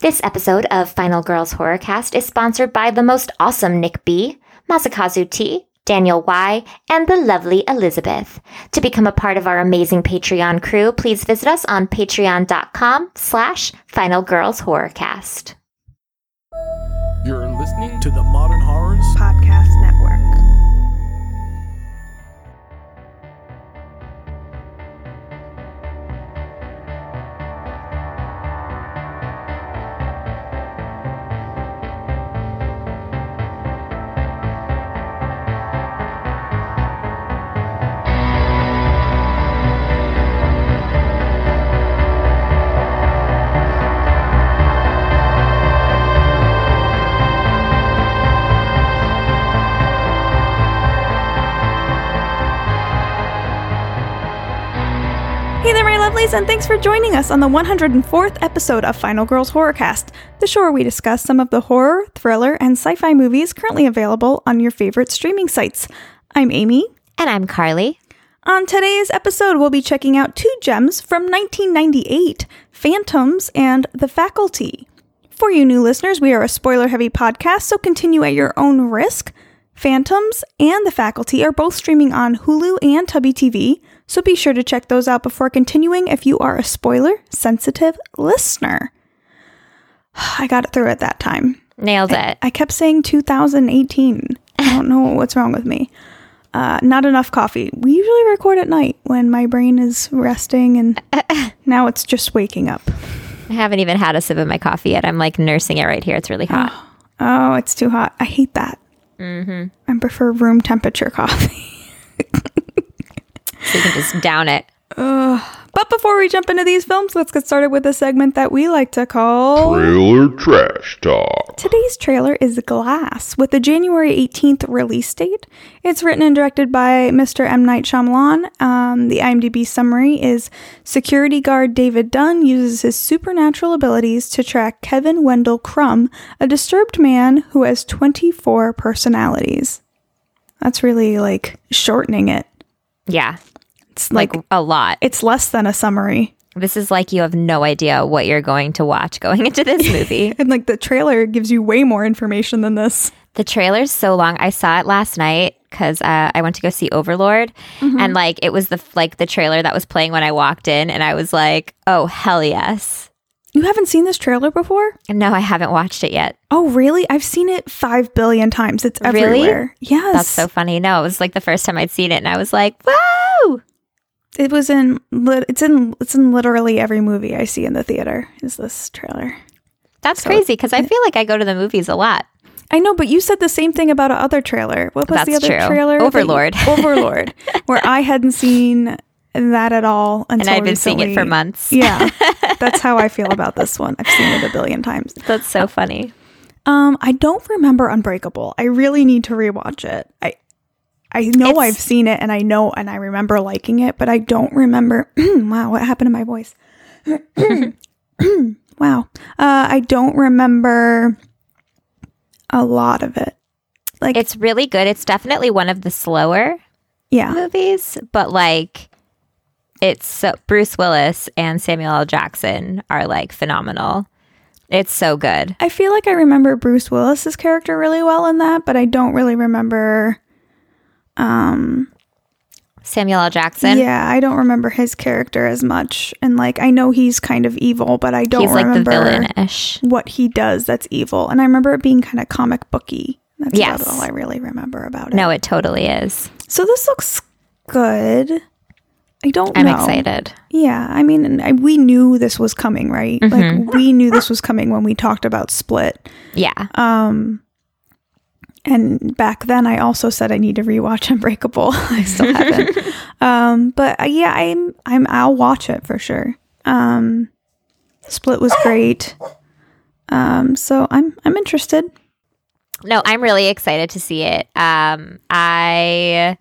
This episode of Final Girls Horrorcast is sponsored by the most awesome Nick B, Masakazu T, Daniel Y, and the lovely Elizabeth. To become a part of our amazing Patreon crew, please visit us on patreon.com slash Final Girls Horrorcast. You're listening to the Modern Horrors Podcast Network. Lovelies, and thanks for joining us on the 104th episode of Final Girls Horrorcast, the show where we discuss some of the horror, thriller, and sci fi movies currently available on your favorite streaming sites. I'm Amy. And I'm Carly. On today's episode, we'll be checking out two gems from 1998 Phantoms and The Faculty. For you new listeners, we are a spoiler heavy podcast, so continue at your own risk. Phantoms and The Faculty are both streaming on Hulu and Tubi TV, so be sure to check those out before continuing if you are a spoiler sensitive listener. I got it through at that time. Nailed it. I kept saying 2018. I don't know what's wrong with me. Uh, not enough coffee. We usually record at night when my brain is resting, and now it's just waking up. I haven't even had a sip of my coffee yet. I'm like nursing it right here. It's really hot. Oh, it's too hot. I hate that. Mm-hmm. I prefer room temperature coffee. So you can just down it. But before we jump into these films, let's get started with a segment that we like to call. Trailer Trash Talk. Today's trailer is Glass with a January 18th release date. It's written and directed by Mr. M. Night Shyamalan. Um, the IMDb summary is Security guard David Dunn uses his supernatural abilities to track Kevin Wendell Crumb, a disturbed man who has 24 personalities. That's really like shortening it. Yeah. It's like, Like a lot. it's less than a summary. This is like you have no idea what you're going to watch going into this movie. And like the trailer gives you way more information than this. the trailer's so long. I saw it last night because uh, I went to go see Overlord, and like it was the like the trailer that was playing when I walked in, and I was like, "Oh hell yes!" You haven't seen this trailer before? No, I haven't watched it yet. Oh, really? I've seen it five billion times. It's Really? everywhere. Yes. That's so funny. No, it was like the first time I'd seen it, and I was like, "Whoa!" It was in. It's in. It's in literally every movie I see in the theater. Is this trailer? That's crazy because I feel like I go to the movies a lot. I know, but you said the same thing about a other trailer. What was the other true. trailer? that you- Overlord. Overlord, where I hadn't seen that at all until And I've been seeing it for months. Yeah, that's how I feel about this one. I've seen it a billion times. That's so funny. Um, I don't remember Unbreakable. I really need to rewatch it. I I know It's- I've seen it and I know and I remember liking it, but I don't remember wow, what happened to my voice? wow. Uh I don't remember a lot of it. Like It's really good. It's definitely one of the slower yeah. movies, but like it's so Bruce Willis and Samuel L. Jackson are like phenomenal. It's so good. I feel like I remember Bruce Willis's character really well in that, but I don't really remember um Samuel L. Jackson. yeah, I don't remember his character as much. And like I know he's kind of evil, but I don't He's like the remember villain-ish. what he does that's evil. And I remember it being kind of comic booky. That's Yes. about all I really remember about it. No, it totally is. So this looks good. I don't I'm know. excited. Yeah, I mean, I, we knew this was coming, right? Mm-hmm. Like we knew this was coming when we talked about Split. Yeah. Um, and back then, I also said I need to rewatch Unbreakable. I still haven't. um, but uh, yeah, I'm I'm I'll watch it for sure. Um, Split was great. Um, so I'm I'm interested. No, I'm really excited to see it. Um, I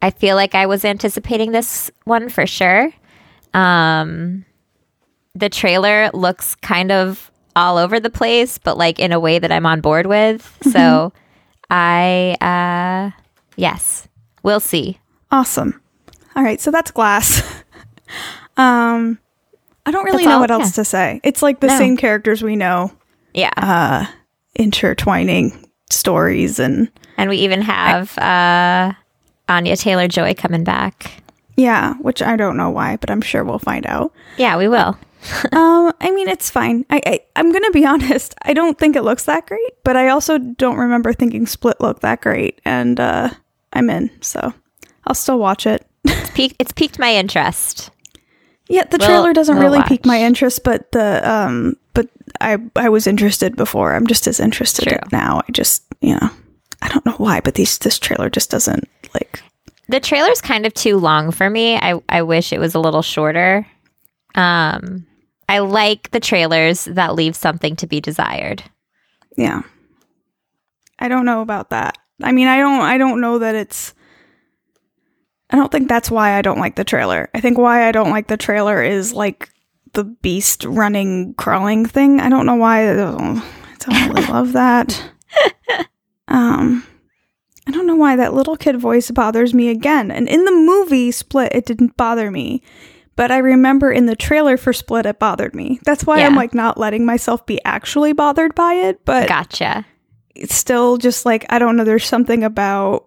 I feel like I was anticipating this one for sure. Um, the trailer looks kind of all over the place, but like in a way that I'm on board with. So I uh yes, we'll see. Awesome. All right, so that's Glass. um, I don't really That's know all- what else yeah. to say. It's like the No. same characters we know, Yeah. uh, intertwining stories and and we even have uh, Anya Taylor Joy coming back. yeah, which I don't know why, but I'm sure we'll find out. Yeah, we will. um, I mean, it's fine. I, I I'm gonna be honest. I don't think it looks that great, but I also don't remember thinking Split looked that great, and uh, I'm in, so I'll still watch it. It's piqued, it's piqued my interest. Yeah, the We'll- trailer doesn't we'll really pique my interest, but the um, but I I was interested before. I'm just as interested True. now. I just you know, I don't know why, but these this trailer just doesn't like. The trailer's kind of too long for me. I, I wish it was a little shorter. Um, I like the trailers that leave something to be desired. Yeah, I don't know about that. I mean, I don't I don't know that it's. I don't think that's why I don't like the trailer. I think why I don't like the trailer is like the beast running crawling thing. I don't know why. I don't really love that. Um, I don't know why that little kid voice bothers me again. And in the movie Split, it didn't bother me. But I remember in the trailer for Split, it bothered me. That's why I'm like not letting myself be actually bothered by it. But Gotcha. it's still just like, I don't know, there's something about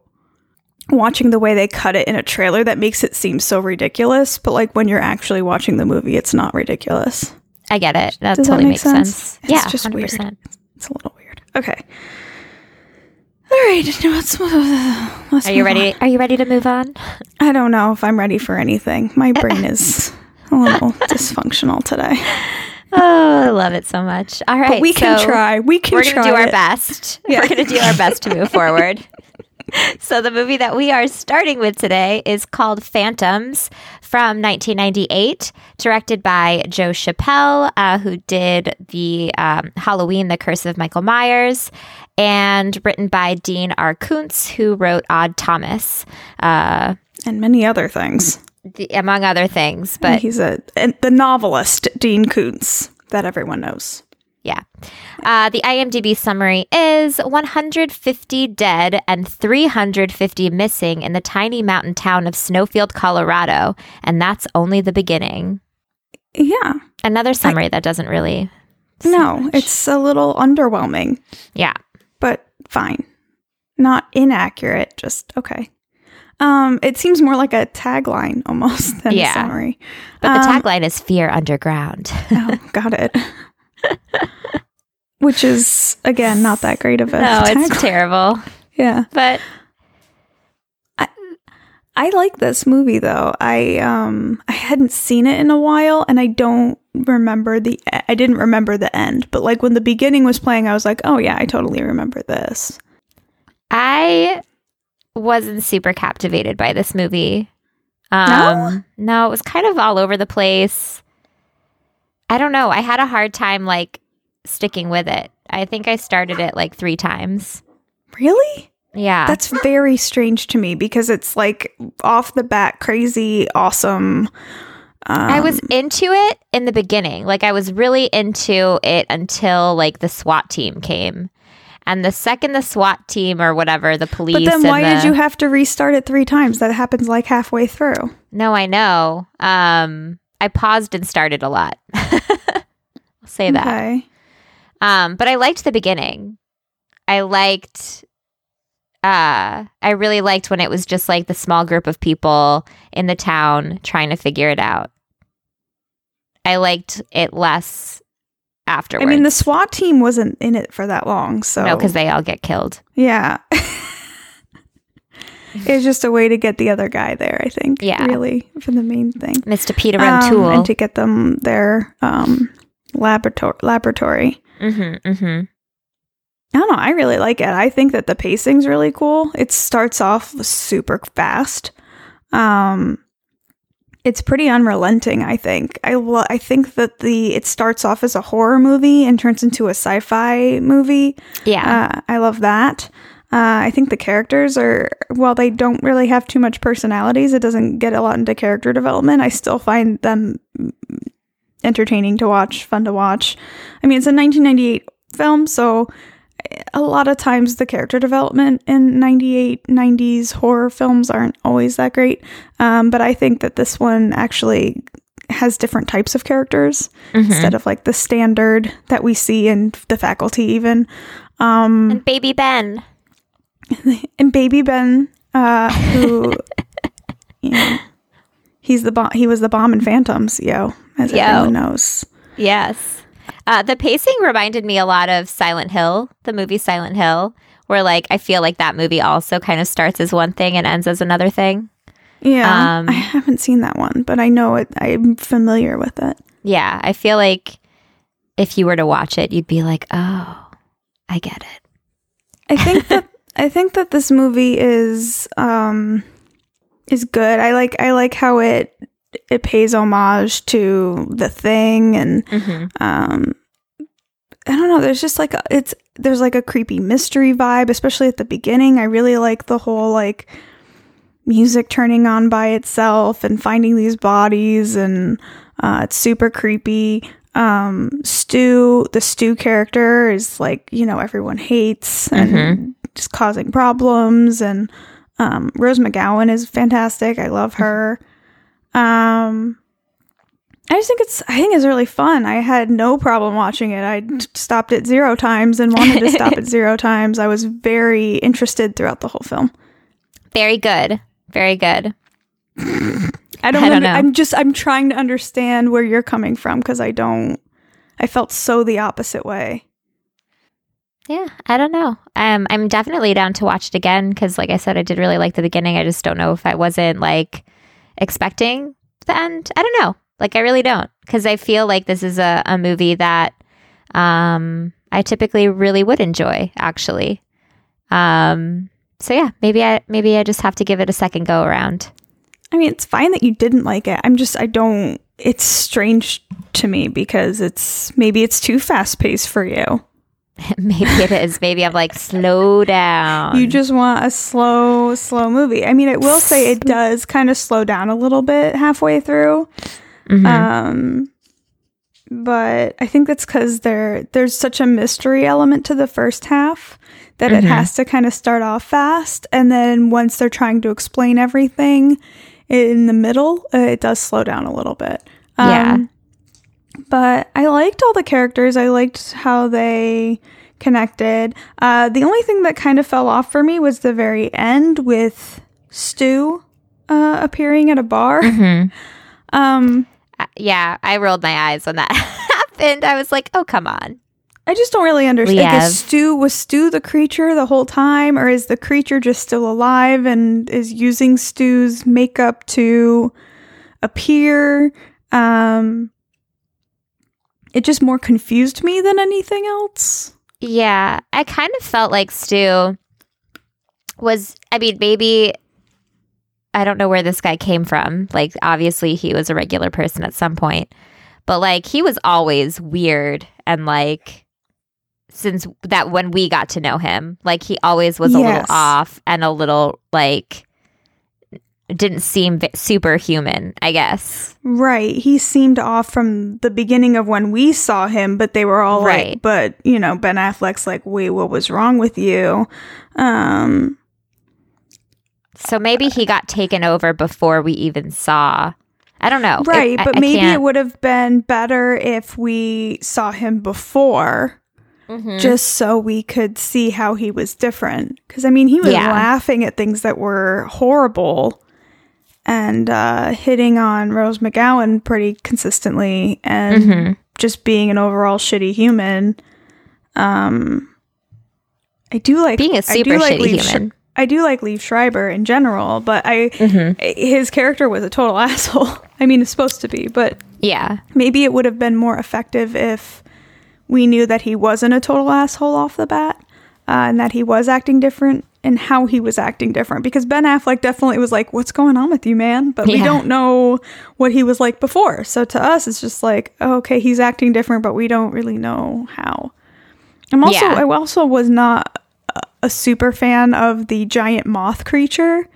watching the way they cut it in a trailer that makes it seem so ridiculous. But like when you're actually watching the movie, it's not ridiculous. I get it. That Does that totally make makes sense? sense. It's yeah, just 100%. weird. It's a little weird. Okay. All right. now Let's, let's Are you move ready? Are you ready to move on? on. I don't know if I'm ready for anything. My brain is a little dysfunctional today. Oh, I love it so much. All right. But we can so try. We can We're try. going to do our it. best. Yeah. We're going to do our best to move forward. So, the movie that we are starting with today is called Phantoms from 1998, directed by Joe Chappelle, uh, who did the um, Halloween, The Curse of Michael Myers, and written by Dean R. Koontz, who wrote Odd Thomas, uh, And many other things. the, among other things. But But he's a and the novelist Dean Koontz that everyone knows. Yeah. Uh, the IMDb summary is 150 dead and 350 missing in the tiny mountain town of Snowfield, Colorado. And that's only the beginning. Yeah. Another summary that doesn't really. No, much. it's a little underwhelming, Yeah. Fine. Not inaccurate, just okay. Um, it seems more like a tagline almost than Yeah. a summary. But the Um, tagline is Fear Underground. Oh, got it. Which is again not that great of a no, it's terrible. yeah. But I I like this movie though. I um I hadn't seen it in a while and I don't remember the I didn't remember the end, but like when the beginning was playing I was like, "Oh yeah, I totally remember this." I wasn't super captivated by this movie. Um, no? it was kind of all over the place. I don't know. I had a hard time like sticking with it. I think I started it like three times. Really? Yeah. That's very strange to me because it's like off the bat crazy awesome. Um, I was into it in the beginning. Like I was really into it until like the SWAT team came. And the second the SWAT team or whatever, the police But then why did you have to restart it 3 times? That happens like halfway through. No, I know. Um I paused and started a lot. I'll say that. Okay. Um, but I liked the beginning. I liked uh I really liked when it was just like the small group of people in the town trying to figure it out. I liked it less afterwards. I mean, the SWAT team wasn't in it for that long, so No, because they all get killed. Yeah. it's just a way to get the other guy there, I think. Yeah. Really, for the main thing. Mr. Peter Um, O'Toole. and to get them their um, laboratory. laboratory. mm-hmm, mm-hmm. I don't know. I really like it. I think that the pacing's really cool. It starts off super fast. Um, it's pretty unrelenting. I think. I lo- I think that the it starts off as a horror movie and turns into a sci-fi movie. Yeah. Uh, I love that. Uh, I think the characters are, while they don't really have too much personalities, it doesn't get a lot into character development. I still find them entertaining to watch, fun to watch. I mean, it's a 1998 film, so a lot of times the character development in 98 90s horror films aren't always that great. Um, but I think that this one actually has different types of characters instead of like the standard that we see in the faculty even. And baby Ben. And baby Ben, uh, who you know, he's the bomb. He was the bomb in Phantoms, yo, as Yo. everyone knows. Yes. Uh, the pacing reminded me a lot of Silent Hill, the movie Silent Hill, where like I feel like that movie also kind of starts as one thing and ends as another thing. Yeah, Um, I haven't seen that one, but I know it. I'm familiar with it. Yeah, I feel like if you were to watch it, you'd be like, "Oh, I get it." I think that I think that this movie is um is good. I like I like how it it pays homage to the thing and um I don't know, there's just like a, it's there's like a creepy mystery vibe, especially at the beginning. I really like the whole like music turning on by itself and finding these bodies and uh, it's super creepy. Um, Stu, the Stu character is like, you know, everyone hates and just causing problems. And um, Rose McGowan is fantastic. I love her. Um, I just think it's, I think it's really fun. I had no problem watching it. I stopped it zero times and wanted to stop it zero times. I was very interested throughout the whole film. Very good. Very good. I don't, I don't know. I'm just I'm trying to understand where you're coming from because I don't I felt so the opposite way. Yeah, I don't know. Um, I'm definitely down to watch it again because, like I said, I did really like the beginning. I just don't know if I wasn't like expecting the end. I don't know. Like, I really don't because I feel like this is a, a movie that um, I typically really would enjoy. Actually, um, so yeah, maybe I maybe I just have to give it a second go around. I mean, it's fine that you didn't like it. I'm just I don't it's strange to me because it's maybe it's too fast paced for you. maybe it is. Maybe I'm like slow down. You just want a slow slow movie. I mean, I will say it does kind of slow down a little bit halfway through. Mhm. Um but I think that's cuz there there's such a mystery element to the first half that it Mhm. has to kind of start off fast and then once they're trying to explain everything in the middle, uh, it does slow down a little bit. Yeah. But I liked all the characters. I liked how they connected. Uh, the only thing that kind of fell off for me was the very end with Stu uh, appearing at a bar. Mhm. Um, Uh, yeah, I rolled my eyes when that happened. I was like, oh come on. I just don't really understand. Like, is Stu was Stu the creature the whole time, or is the creature just still alive and is using Stu's makeup to appear? Um, it just more confused me than anything else. Yeah, I kind of felt like Stu was, I mean, maybe I don't know where this guy came from. Like, obviously, he was a regular person at some point, but like, he was always weird and like, since that when we got to know him, like, he always was a little off and a little like, didn't seem v- superhuman, I guess. Right. He seemed off from the beginning of when we saw him, but they were all Right. like, but, you know, Ben Affleck's like, wait, what was wrong with you? Um, So maybe he got taken over before we even saw. I don't know. Right. I- but I maybe it would have been better if we saw him before. Mhm. just so we could see how he was different. Because I mean, he was Yeah. laughing at things that were horrible and uh, hitting on Rose McGowan pretty consistently, and Mhm. just being an overall shitty human. Um, I do like Being a super like shitty human. I do like Liev Schreiber in general, but I Mhm. his character was a total asshole. I mean, it's supposed to be, but Yeah. maybe it would have been more effective if we knew that he wasn't a total asshole off the bat uh, and that he was acting different and how he was acting different. Because ben affleck definitely was like what's going on with you man? But we don't know what he was like before. So to us it's just like okay he's acting different but we don't really know how. I'm also Yeah. i also was not a- super fan of the giant moth creature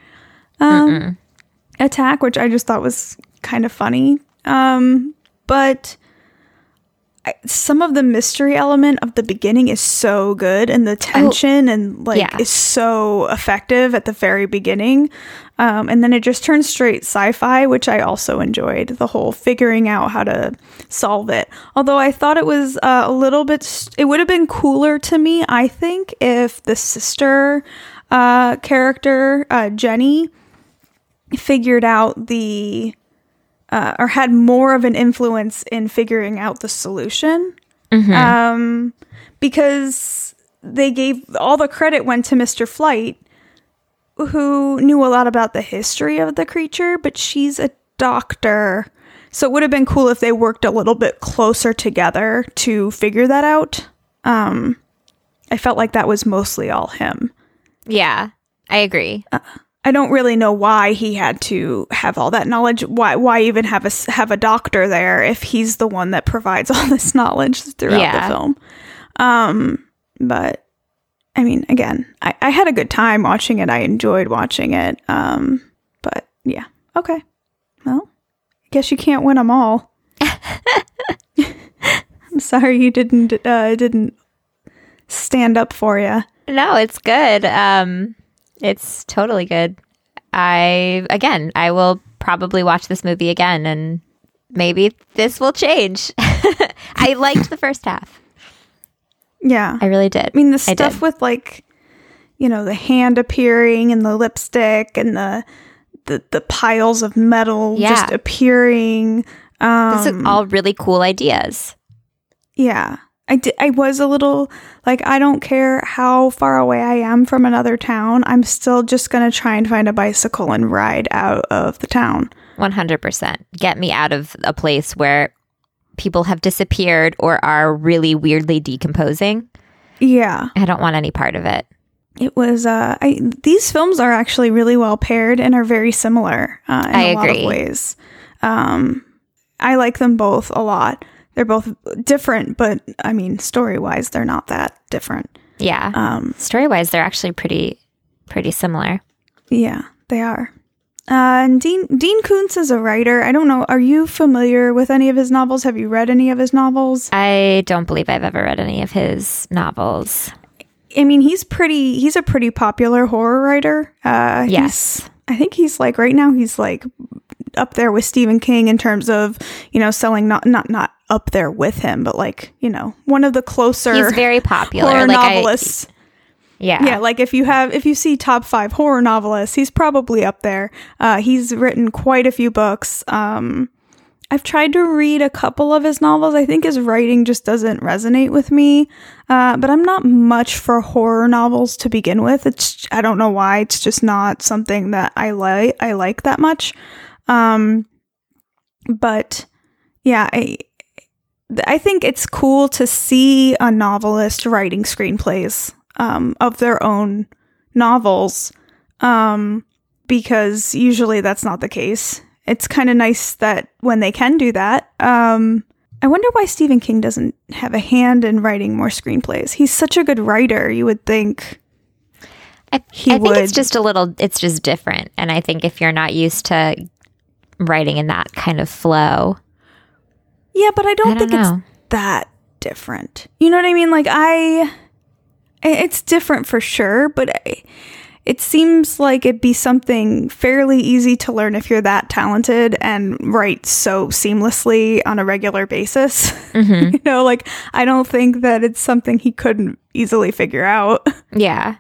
um, attack which i just thought was kind of funny. Um, but some of the mystery element of the beginning is so good and the tension and like yeah. is so effective at the very beginning um, and then it just turns straight sci-fi which i also enjoyed the whole figuring out how to solve it although i thought it was uh, a little bit s- it would have been cooler to me i think if the sister uh, character uh, jenny figured out the uh, or had more of an influence in figuring out the solution um, because they gave all the credit went to Mr. Flyte, who knew a lot about the history of the creature, but she's a doctor. So it would have been cool if they worked a little bit closer together to figure that out. Um, I felt like that was mostly all him. Yeah, I agree. I don't really know why he had to have all that knowledge. Why why even have a have a doctor there if he's the one that provides all this knowledge throughout Yeah. the film? Um, but I mean, again, I, I had a good time watching it. I enjoyed watching it. Um, but yeah, okay. Well, I guess you can't win them all. I'm sorry you didn't uh, didn't stand up for you. No, it's good. Um, it's totally good. I again, I will probably watch this movie again, and maybe this will change. I liked the first half. Yeah, I really did. I mean, the stuff with like, you know, the hand appearing and the lipstick and the the, the piles of metal Yeah. just appearing. Um, These are all really cool ideas. yeah, I di- I was a little like I don't care how far away I am from another town. I'm still just gonna try and find a bicycle and ride out of the town. One hundred percent. Get me out of a place where people have disappeared or are really weirdly decomposing. Yeah, I don't want any part of it. it was. Uh, I, these films are actually really well paired and are very similar uh, in I a lot agree. of ways. Um, I like them both a lot. They're both different, but I mean, story wise, they're not that different. Yeah. Um, Story wise, they're actually pretty pretty similar. yeah, they are. Uh, and Dean Dean Koontz is a writer. I don't know. Are you familiar with any of his novels? Have you read any of his novels? I don't believe I've ever read any of his novels. I mean, he's pretty. He's a pretty popular horror writer. Uh, Yes. I think he's like right now. He's like up there with Stephen King in terms of you know selling not not not up there with him, but like you know one of the closer He's very popular. horror like I- novelists. yeah. yeah, like if you have if you see top five horror novelists, he's probably up there. Uh, he's written quite a few books. Um, I've tried to read a couple of his novels. I think his writing just doesn't resonate with me. Uh, but I'm not much for horror novels to begin with. It's I don't know why. It's just not something that I like. I like that much. Um, but yeah, I I think it's cool to see a novelist writing screenplays um, of their own novels um, because usually that's not the case. It's kind of nice that when they can do that. Um, I wonder why Stephen King doesn't have a hand in writing more screenplays. He's such a good writer. You would think. I, he I think it's just a little, it's just different. And I think if you're not used to writing in that kind of flow, Yeah, but I don't, I don't think know. it's that different. You know what I mean? Like I, it's different for sure, but I, it seems like it'd be something fairly easy to learn if you're that talented and write so seamlessly on a regular basis. Mm-hmm. you know, like I don't think that it's something he couldn't easily figure out. yeah.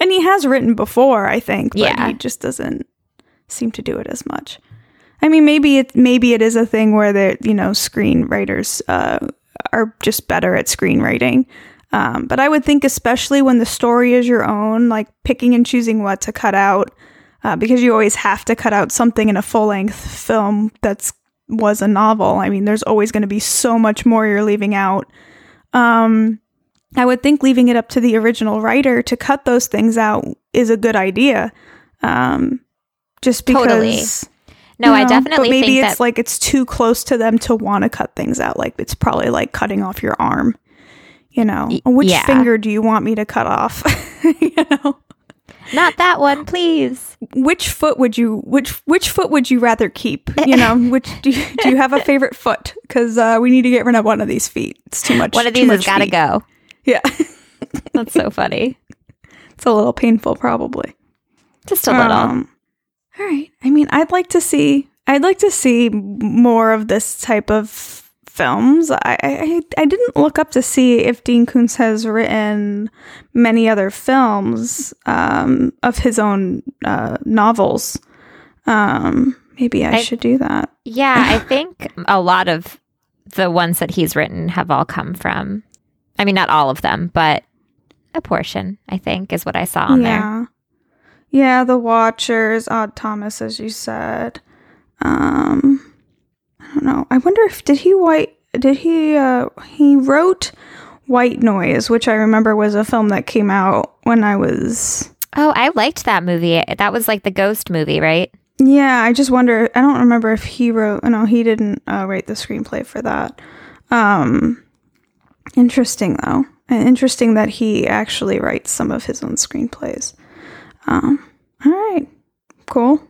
And he has written before, I think, but Yeah. he just doesn't seem to do it as much. I mean, maybe it maybe it is a thing where the you know screenwriters uh, are just better at screenwriting. Um, but I would think, especially when the story is your own, like picking and choosing what to cut out, uh, because you always have to cut out something in a full length film that's was a novel. I mean, there's always going to be so much more you're leaving out. Um, I would think leaving it up to the original writer to cut those things out is a good idea. Um, just because. Totally. No, I definitely maybe it's that like it's too close to them to want to cut things out. Like it's probably like cutting off your arm. You know, Y- which yeah. finger do you want me to cut off? you know, not that one, please. which foot would you which which foot would you rather keep? You know, which do you, do you have a favorite foot? Because uh, we need to get rid of one of these feet. It's too much. One of these has got to go. Yeah, That's so funny. it's a little painful, probably. Just a little. Um, all right. I mean, I'd like to see. I'd like to see more of this type of films. I, I I didn't look up to see if Dean Koontz has written many other films um, of his own uh, novels. Um, maybe I, I- should do that. yeah, I think a lot of the ones that he's written have all come from. I mean, not all of them, but a portion. I think is what I saw on there. Yeah. The Watchers, Odd Thomas, as you said. Um, I don't know. I wonder if did he white did he uh he wrote White Noise, which I remember was a film that came out when I was Oh, I liked that movie. That was like the ghost movie, right? yeah. I just wonder. I don't remember if he wrote. No, he didn't uh, write the screenplay for that. Um, interesting though. And interesting that he actually writes some of his own screenplays. Um, all right, cool,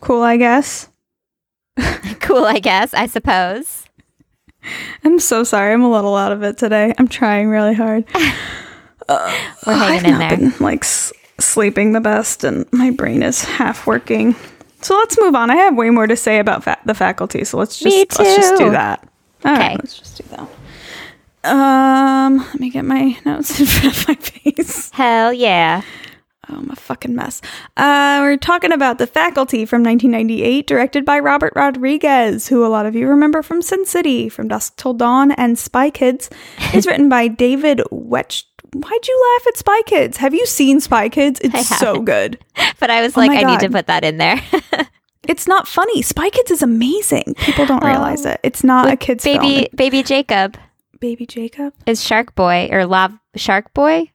cool. I guess. cool, I guess. I suppose. I'm so sorry. I'm a little out of it today. I'm trying really hard. Uh, We're hanging I've in there. been like s- sleeping the best, and my brain is half working. So let's move on. I have way more to say about fa- the faculty. So let's just let's just do that. All right, Okay. let's just do that. Um, let me get my notes in front of my face. Hell yeah. Oh, I'm a fucking mess. Uh, we're talking about The Faculty from 1998, directed by Robert Rodriguez, who a lot of you remember from Sin City, From Dusk Till Dawn, and Spy Kids. It's written by David Wetch. Why'd you laugh at Spy Kids? Have you seen Spy Kids? It's so good. But I was Oh like, I need to put that in there. It's not funny. Spy Kids is amazing. People don't realize it. It's not a kid's Oh. baby film. baby Jacob Baby Jacob? is Shark Boy or Love Shark Boy?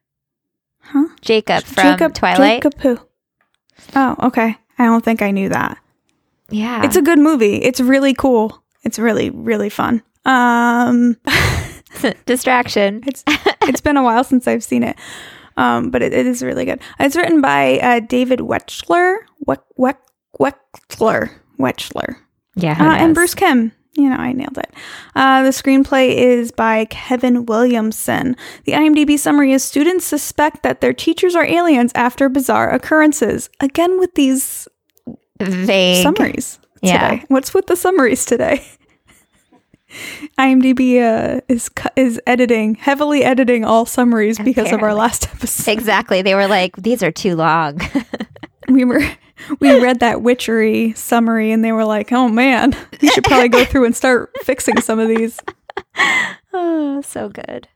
Huh? Jacob from Jacob, Twilight. Jacob who? Oh, okay. I don't think I knew that. Yeah. It's a good movie. It's really cool. It's really really fun. Um, distraction. it's it's been a while since I've seen it, um, but it, it is really good. It's written by uh, David Wechsler. Wechsler. Wechsler. Yeah. Uh, and? Bruce Kim. You know, I nailed it. Uh, the screenplay is by Kevin Williamson. The IMDb summary is students suspect that their teachers are aliens after bizarre occurrences. Again, with these vague. summaries Yeah. What's with the summaries today? IMDb uh, is is editing heavily editing all summaries because of our last episode. Exactly. They were like, these are too long. We were we read that witchery summary and they were like, "Oh man, we should probably go through and start fixing some of these." oh, so good.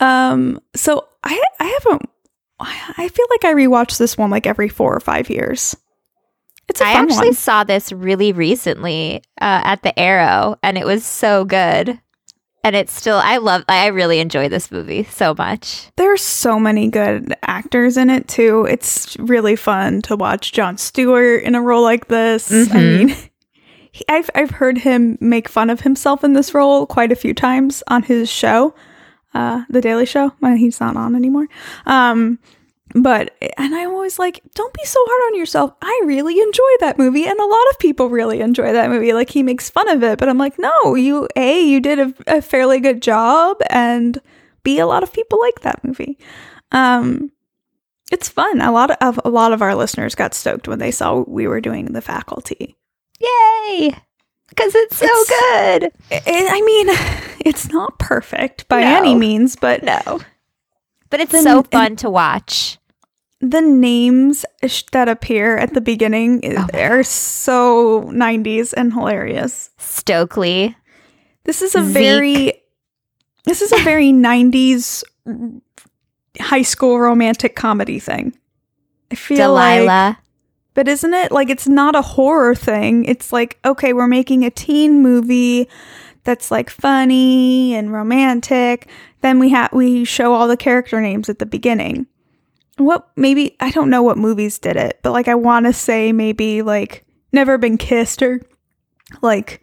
Um, so I I haven't. I I feel like I rewatch this one like every four or five years. It's a I actually one. saw this really recently uh, at the Arrow, and it was so good. And it's still, I love, I really enjoy this movie so much. There's so many good actors in it too. It's really fun to watch Jon Stewart in a role like this. I Mhm. mean, he, I've I've heard him make fun of himself in this role quite a few times on his show, uh, The Daily Show, when he's not on anymore. Um, but and I'm always like, don't be so hard on yourself. I really enjoy that movie, and a lot of people really enjoy that movie. Like he makes fun of it, but I'm like, no, you a you did a, a fairly good job, and b a lot of people like that movie. Um, it's fun. A lot of a lot of our listeners got stoked when they saw we were doing the faculty. Yay! Because it's so It's- good. I I mean, it's not perfect by No. any means, but No. But it's so fun to watch. The names that appear at the beginning Oh are so 90s and hilarious. Stokely. This is a Zeke. very this is a very 90s high school romantic comedy thing. I feel like but isn't it like it's not a horror thing? It's like okay, we're making a teen movie that's like funny and romantic. Then we have we show all the character names at the beginning. What maybe I don't know what movies did it, but like I want to say maybe like Never Been Kissed or like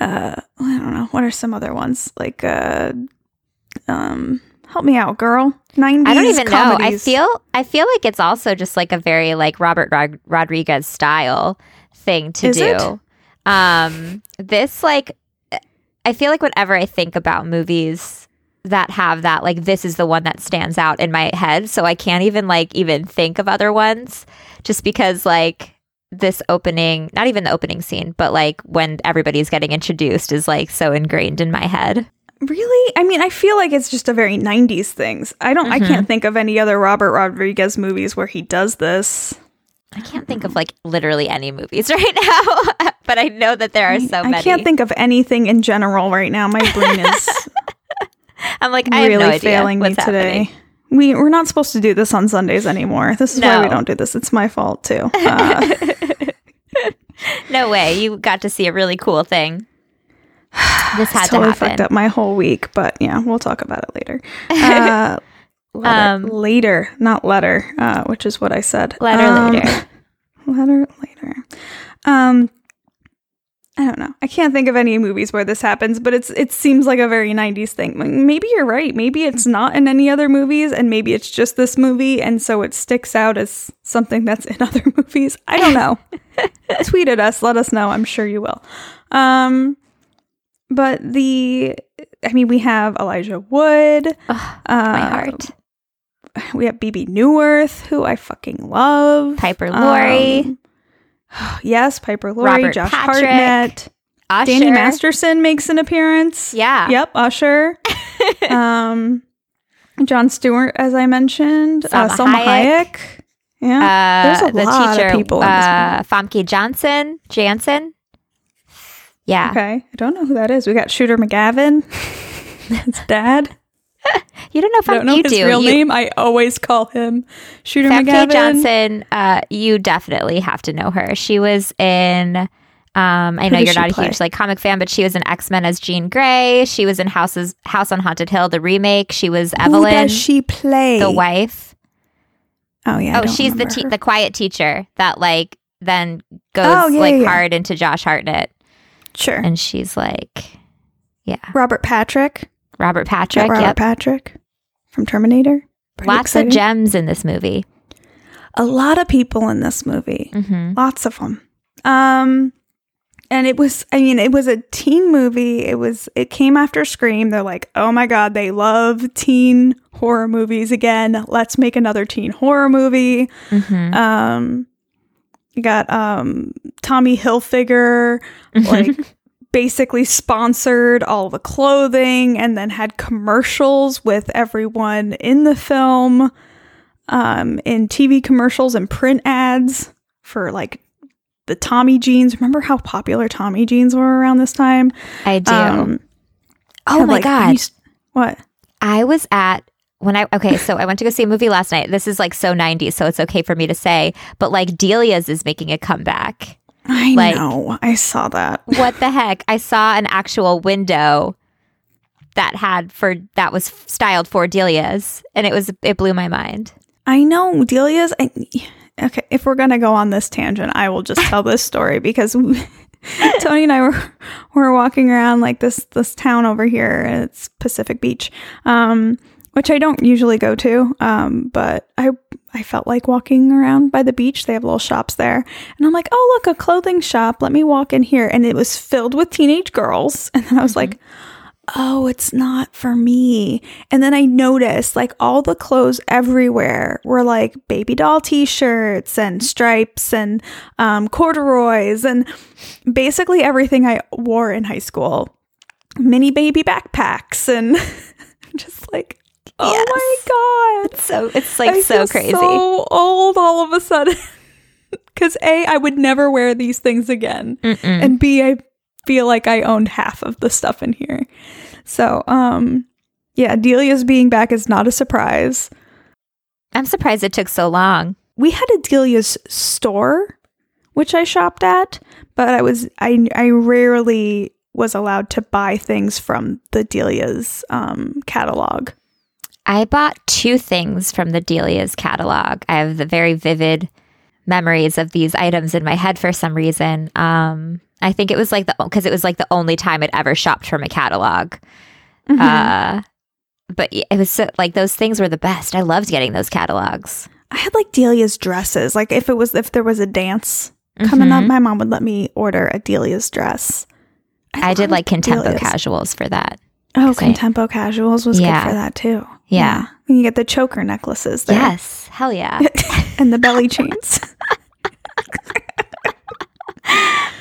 uh I don't know what are some other ones like uh um Help me out, girl. 90s I don't even know. I feel I feel like it's also just like a very like Robert Rod- Rodriguez style thing to Is do. it? Um this like I feel like whenever I think about movies that have that like this is the one that stands out in my head, so I can't even like even think of other ones just because like this opening, not even the opening scene, but like when everybody's getting introduced is like so ingrained in my head. Really? I mean, I feel like it's just a very 90s things. I don't I Mm-hmm. can't think of any other Robert Rodriguez movies where he does this. I can't think of like literally any movies right now, but I know that there are so many. I can't think of anything in general right now. My brain is I'm like, I really no failing me today. happening. We we're not supposed to do this on Sundays anymore. This is why we don't do this. It's my fault too. Uh, No way. You got to see a really cool thing. This had totally to happen. fucked up my whole week, but yeah, we'll talk about it later. Uh, letter, Um, later, not letter, uh, which is what I said. Letter Um, later. Letter later. Um, I don't know. I can't think of any movies where this happens, but it's it seems like a very '90s thing. Maybe you're right. Maybe it's not in any other movies, and maybe it's just this movie, and so it sticks out as something that's in other movies. I don't know. Tweet at us. Let us know. I'm sure you will. Um, but the, I mean, we have Elijah Wood. Ugh, uh, My heart. We have Bebe Neuwirth, who I fucking love. Piper Laurie. Um, yes, Piper Laurie, Robert Josh Patrick, Hartnett, Usher. Danny Masterson makes an appearance. Yeah. Yep, Usher. um, Jon Stewart, as I mentioned. uh, Salma Selma Hayek. Hayek. Yeah. Uh, There's a the lot of teacher, people in this uh, Famke Johnson, Janssen. Yeah. okay. I don't know who that is. We got Shooter McGavin. That's dad. You don't know if I don't know you his do. real you, name. I always call him Shooter McGavin. Johnson, uh, you definitely have to know her. She was in. Um, I Who know you're not play? a huge like comic fan, but she was in X Men as Jean Grey. She was in Houses House on Haunted Hill, the remake. She was Who Evelyn, does she play? the wife. Oh yeah. Oh, she's the te- the quiet teacher that like then goes Oh, yeah, like yeah, yeah. hard into Josh Hartnett, sure. and she's like, yeah, Robert Patrick. Robert Patrick. Robert Yep, Patrick from Terminator. Pretty lots exciting. of gems in this movie. a lot of people in this movie. hmm Lots of them. Um and it was I mean it was a teen movie. It was it came after Scream. They're like, "Oh my god, they love teen horror movies again. Let's make another teen horror movie." hmm Um you got um Tommy Hilfiger like basically sponsored all the clothing and then had commercials with everyone in the film um in TV commercials and print ads for like the Tommy jeans. Remember how popular Tommy jeans were around this time? I do. Um, oh my like, god! used- what? I was at when I okay, so I went to go see a movie last night. This is like so 90s, so it's okay for me to say, but like Delia's is making a comeback. I Like- know. I saw that. What the heck? I saw an actual window that had for that was styled for Delia's, and it was it blew my mind. I know Delia's. I, okay, if we're gonna go on this tangent, I will just tell this story because Tony and I were were walking around like this this town over here. It's Pacific Beach, um, which I don't usually go to, um, but I I felt like walking around by the beach. They have little shops there, and I'm like, oh look, a clothing shop. Let me walk in here, and it was filled with teenage girls, and then I was like oh, it's not for me. And then I noticed like all the clothes everywhere were like baby doll t shirts and stripes and um, corduroys and basically everything I wore in high school. Mini baby backpacks and just like, oh my God. So it's like I so feel crazy. So old all of a sudden. Because A, I would never wear these things again Mm-mm. and B, I feel like I owned half of the stuff in here. So, um, yeah, Delia's being back is not a surprise. I'm surprised it took so long. We had a Delia's store, which I shopped at, but I was I I rarely was allowed to buy things from the Delia's um, catalog. I bought two things from the Delia's catalog. I have the very vivid memories of these items in my head for some reason. Um, I think it was like the because it was like the only time I'd ever shopped from a catalog. Mm-hmm. Uh, but it was so, like those things were the best. I loved getting those catalogs. I had like Delia's dresses. Like if it was if there was a dance coming up, Mhm. my mom would let me order a Delia's dress. I did like contempo Delia's. casuals for that. Oh, contempo casuals was Yeah. good for that too. Yeah. And you get the choker necklaces there. Yes, hell yeah. and the belly chains.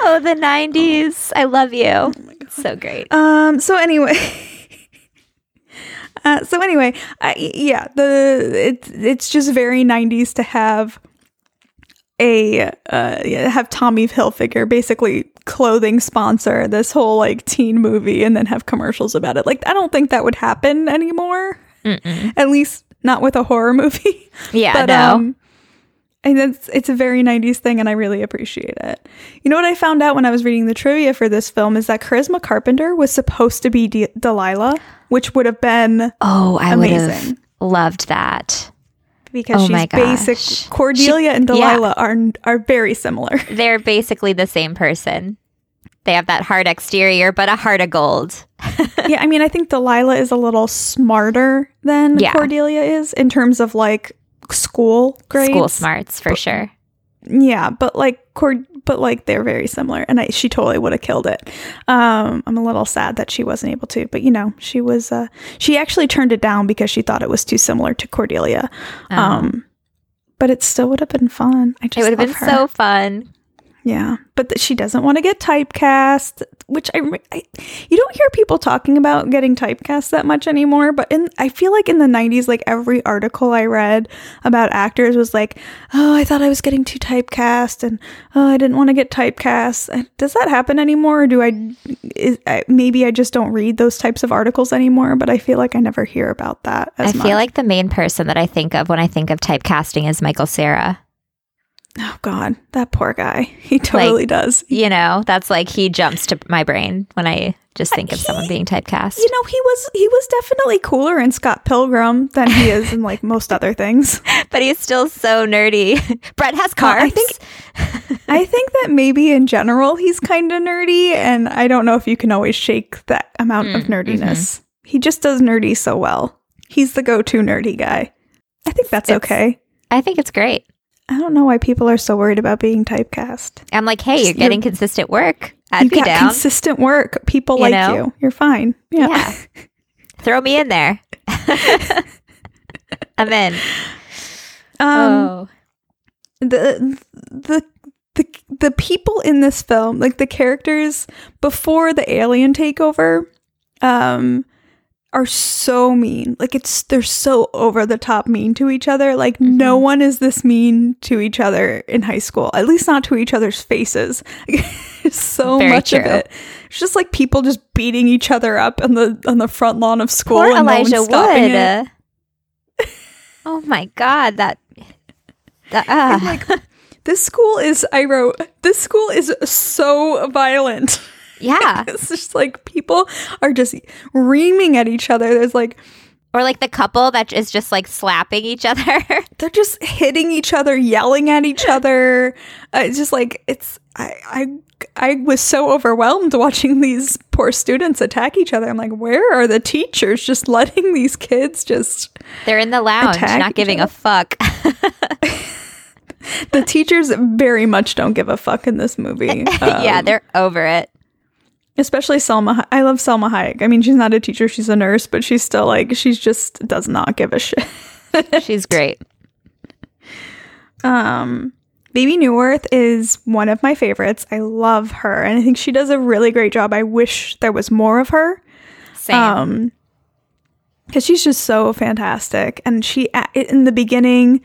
oh, the '90s. I love you. so great. Um. So anyway, uh, so anyway, I, yeah, the it's it's just very '90s to have a uh have Tommy Hilfiger basically clothing sponsor this whole like teen movie and then have commercials about it. Like I don't think that would happen anymore. Mm-mm. At least not with a horror movie. Yeah, but no. um and it's it's a very 90s thing and I really appreciate it. You know what I found out when I was reading the trivia for this film is that Charisma Carpenter was supposed to be De- Delilah, which would have been oh, I would have loved that. Because Oh she's basic. Cordelia and yeah. Delilah are are very similar. They're basically the same person. They have that hard exterior, but a heart of gold. yeah, I mean I think Delilah is a little smarter than Yeah. Cordelia is in terms of like school grades. School smarts for sure. Yeah, but like Cord, but like they're very similar, and I, she totally would have killed it. Um, I'm a little sad that she wasn't able to, but you know, she was. Uh, she actually turned it down because she thought it was too similar to Cordelia. Um, but it still would have been fun. I just it would have been her. so fun. Yeah, but th- she doesn't want to get typecast, which I, I you don't hear people talking about getting typecast that much anymore. But in I feel like in the '90s, like every article I read about actors was like, "Oh, I thought I was getting too typecast," and "Oh, I didn't want to get typecast." Does that happen anymore? Or do I, is, I? Maybe I just don't read those types of articles anymore. But I feel like I never hear about that. As I much. feel like the main person that I think of when I think of typecasting is Michael Cera. Oh god, that poor guy. He totally does. You know, that's like he jumps to my brain when I just think of someone being typecast. You know, he was he was definitely cooler in Scott Pilgrim than he is in like most other things. but he's still so nerdy. Brett has cars. I think I think that maybe in general he's kind of nerdy, and I don't know if you can always shake that amount of Mm, nerdiness. He just does nerdy so well. He's the go-to nerdy guy. I think that's It's- okay. I think it's great. I don't know why people are so worried about being typecast. I'm like, hey, you're You're- getting consistent work. I'd you be got down. consistent work. People You like know? you. You're fine. Yeah. yeah. Throw me in there. I'm in. Um, oh. the the the the people in this film, like the characters before the alien takeover, um, are so mean. Like it's they're so over the top mean to each other. Like no Mhm. one is this mean to each other in high school. At least not to each other's faces. so Very much of it. It's just like people just beating each other up on the on the front lawn of school. Poor and no Elijah stopping Wood. Uh, oh my God. That. that I'm ah. like, this school is. I wrote. This school is so violent. yeah. it's just like people are just reaming at each other. There's like Or like the couple that is just like slapping each other. they're just hitting each other, yelling at each other. Uh, it's just like it's. I I I was so overwhelmed watching these poor students attack each other. I'm like, where are the teachers just letting these kids just? They're in the lounge, not giving other. a fuck. The teachers very much don't give a fuck in this movie. yeah, Um, they're over it. Especially Salma. I love Salma Hayek. I mean, she's not a teacher; she's a nurse, but she's still like she just does not give a shit. She's great. Um, Bebe Neuwirth is one of my favorites. I love her, and I think she does a really great job. I wish there was more of her. Same. Um, because she's just so fantastic, and she in the beginning,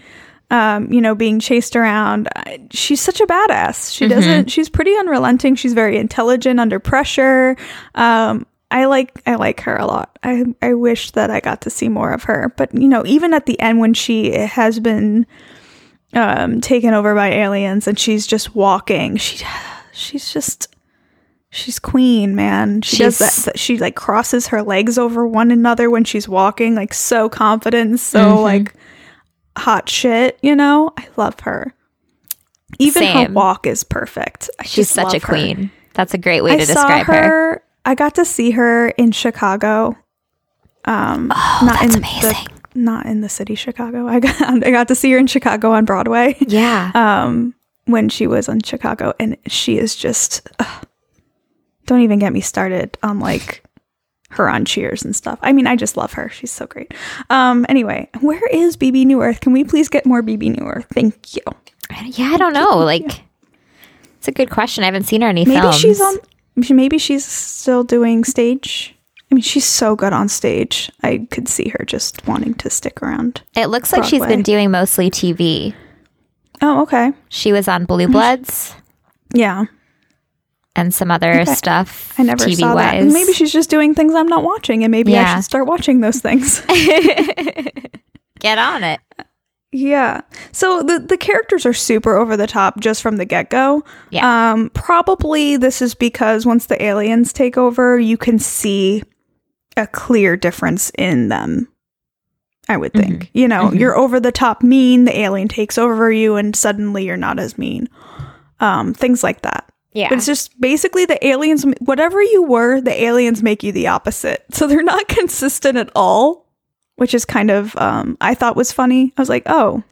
um, you know, being chased around, uh, she's such a badass. She doesn't. She's pretty unrelenting. She's very intelligent under pressure. Um, I like I like her a lot. I I wish that I got to see more of her. But you know, even at the end when she has been um taken over by aliens and she's just walking, she she's just she's queen, man. She does that, she like crosses her legs over one another when she's walking, like so confident, so Mhm. like hot shit, you know? I love her. Even her walk is perfect. I She's such a love her. queen. That's a great way I to describe her. her. I got to see her in Chicago Um, Oh, not that's in amazing. The, not in the city Chicago. I got I got to see her in Chicago on Broadway. Yeah. um, when she was in Chicago, and she is just. ugh. don't even get me started on like her on Cheers and stuff. I mean, I just love her. She's so great. Um, anyway, where is Bebe Neuwirth? Can we please get more Bebe Neuwirth? Thank you. yeah, I don't know. Like, it's a good question. I haven't seen her any Maybe films. she's on. Maybe she's still doing stage. I mean, she's so good on stage. I could see her just wanting to stick around. It looks like she's been doing mostly TV. Oh, okay. She was on Blue Bloods Yeah, and some other Okay. stuff. I never TV saw that. wise. And maybe she's just doing things I'm not watching, and maybe I should start watching those things. get on it. yeah. So the the characters are super over the top just from the get go. Yeah. Um, probably this is because once the aliens take over, you can see a clear difference in them. I would think. You know, Mhm. you're over the top mean, the alien takes over you, and suddenly you're not as mean. Um, things like that. Yeah. But it's just basically the aliens, whatever you were, the aliens make you the opposite. So they're not consistent at all, which is kind of, um, I thought was funny. I was like, oh,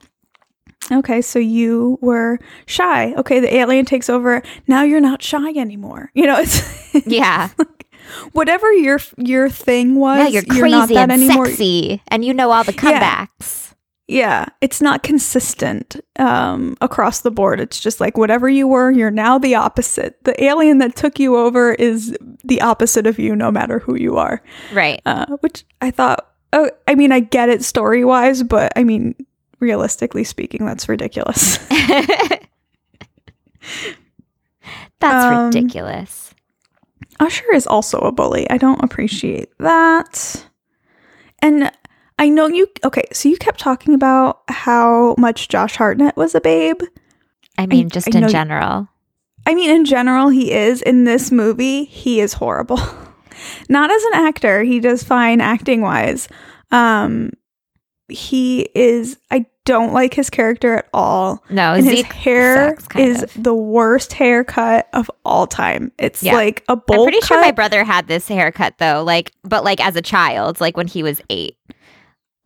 okay, so you were shy. Okay, the alien takes over. Now you're not shy anymore. You know, it's yeah. whatever your your thing was. Yeah, you're crazy not that and anymore. sexy, and you know all the comebacks. Yeah, it's not consistent um, across the board. It's just like whatever you were, you're now the opposite. The alien that took you over is the opposite of you, no matter who you are. Right. Uh, which I thought, oh, I mean, I get it story wise, but I mean, realistically speaking, that's ridiculous. That's Um, ridiculous. Usher is also a bully. I don't appreciate that. And I know you, okay, so you kept talking about how much Josh Hartnett was a babe. I mean, just I in know you- general. I mean, in general, he is. In this movie, he is horrible. Not as an actor, he does fine acting wise. Um, he is. I don't like his character at all. No, and his hair sucks, is of. the worst haircut of all time. It's Yeah. like a bowl I'm pretty sure my brother had this haircut though, like, but like as a child, like when he was eight.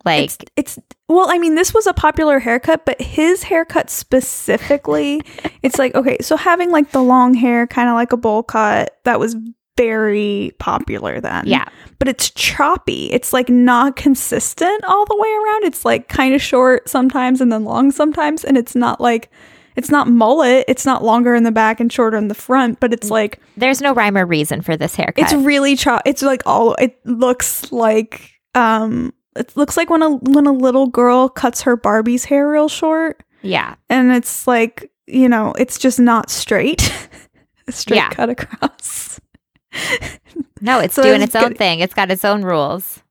Like, it's, it's well, I mean, this was a popular haircut, but his haircut specifically, it's like okay, so having like the long hair, kind of like a bowl cut, that was very popular then. yeah, but it's choppy. It's like not consistent all the way around. It's like kind of short sometimes and then long sometimes, and it's not like it's not mullet. It's not longer in the back and shorter in the front, but it's like there's no rhyme or reason for this haircut. it's really chop. It's like all. It looks like um. It looks like when a when a little girl cuts her Barbie's hair real short, yeah, and it's like you know, it's just not straight, straight Yeah. cut across. no, it's So doing it's own thing. It's got its own rules.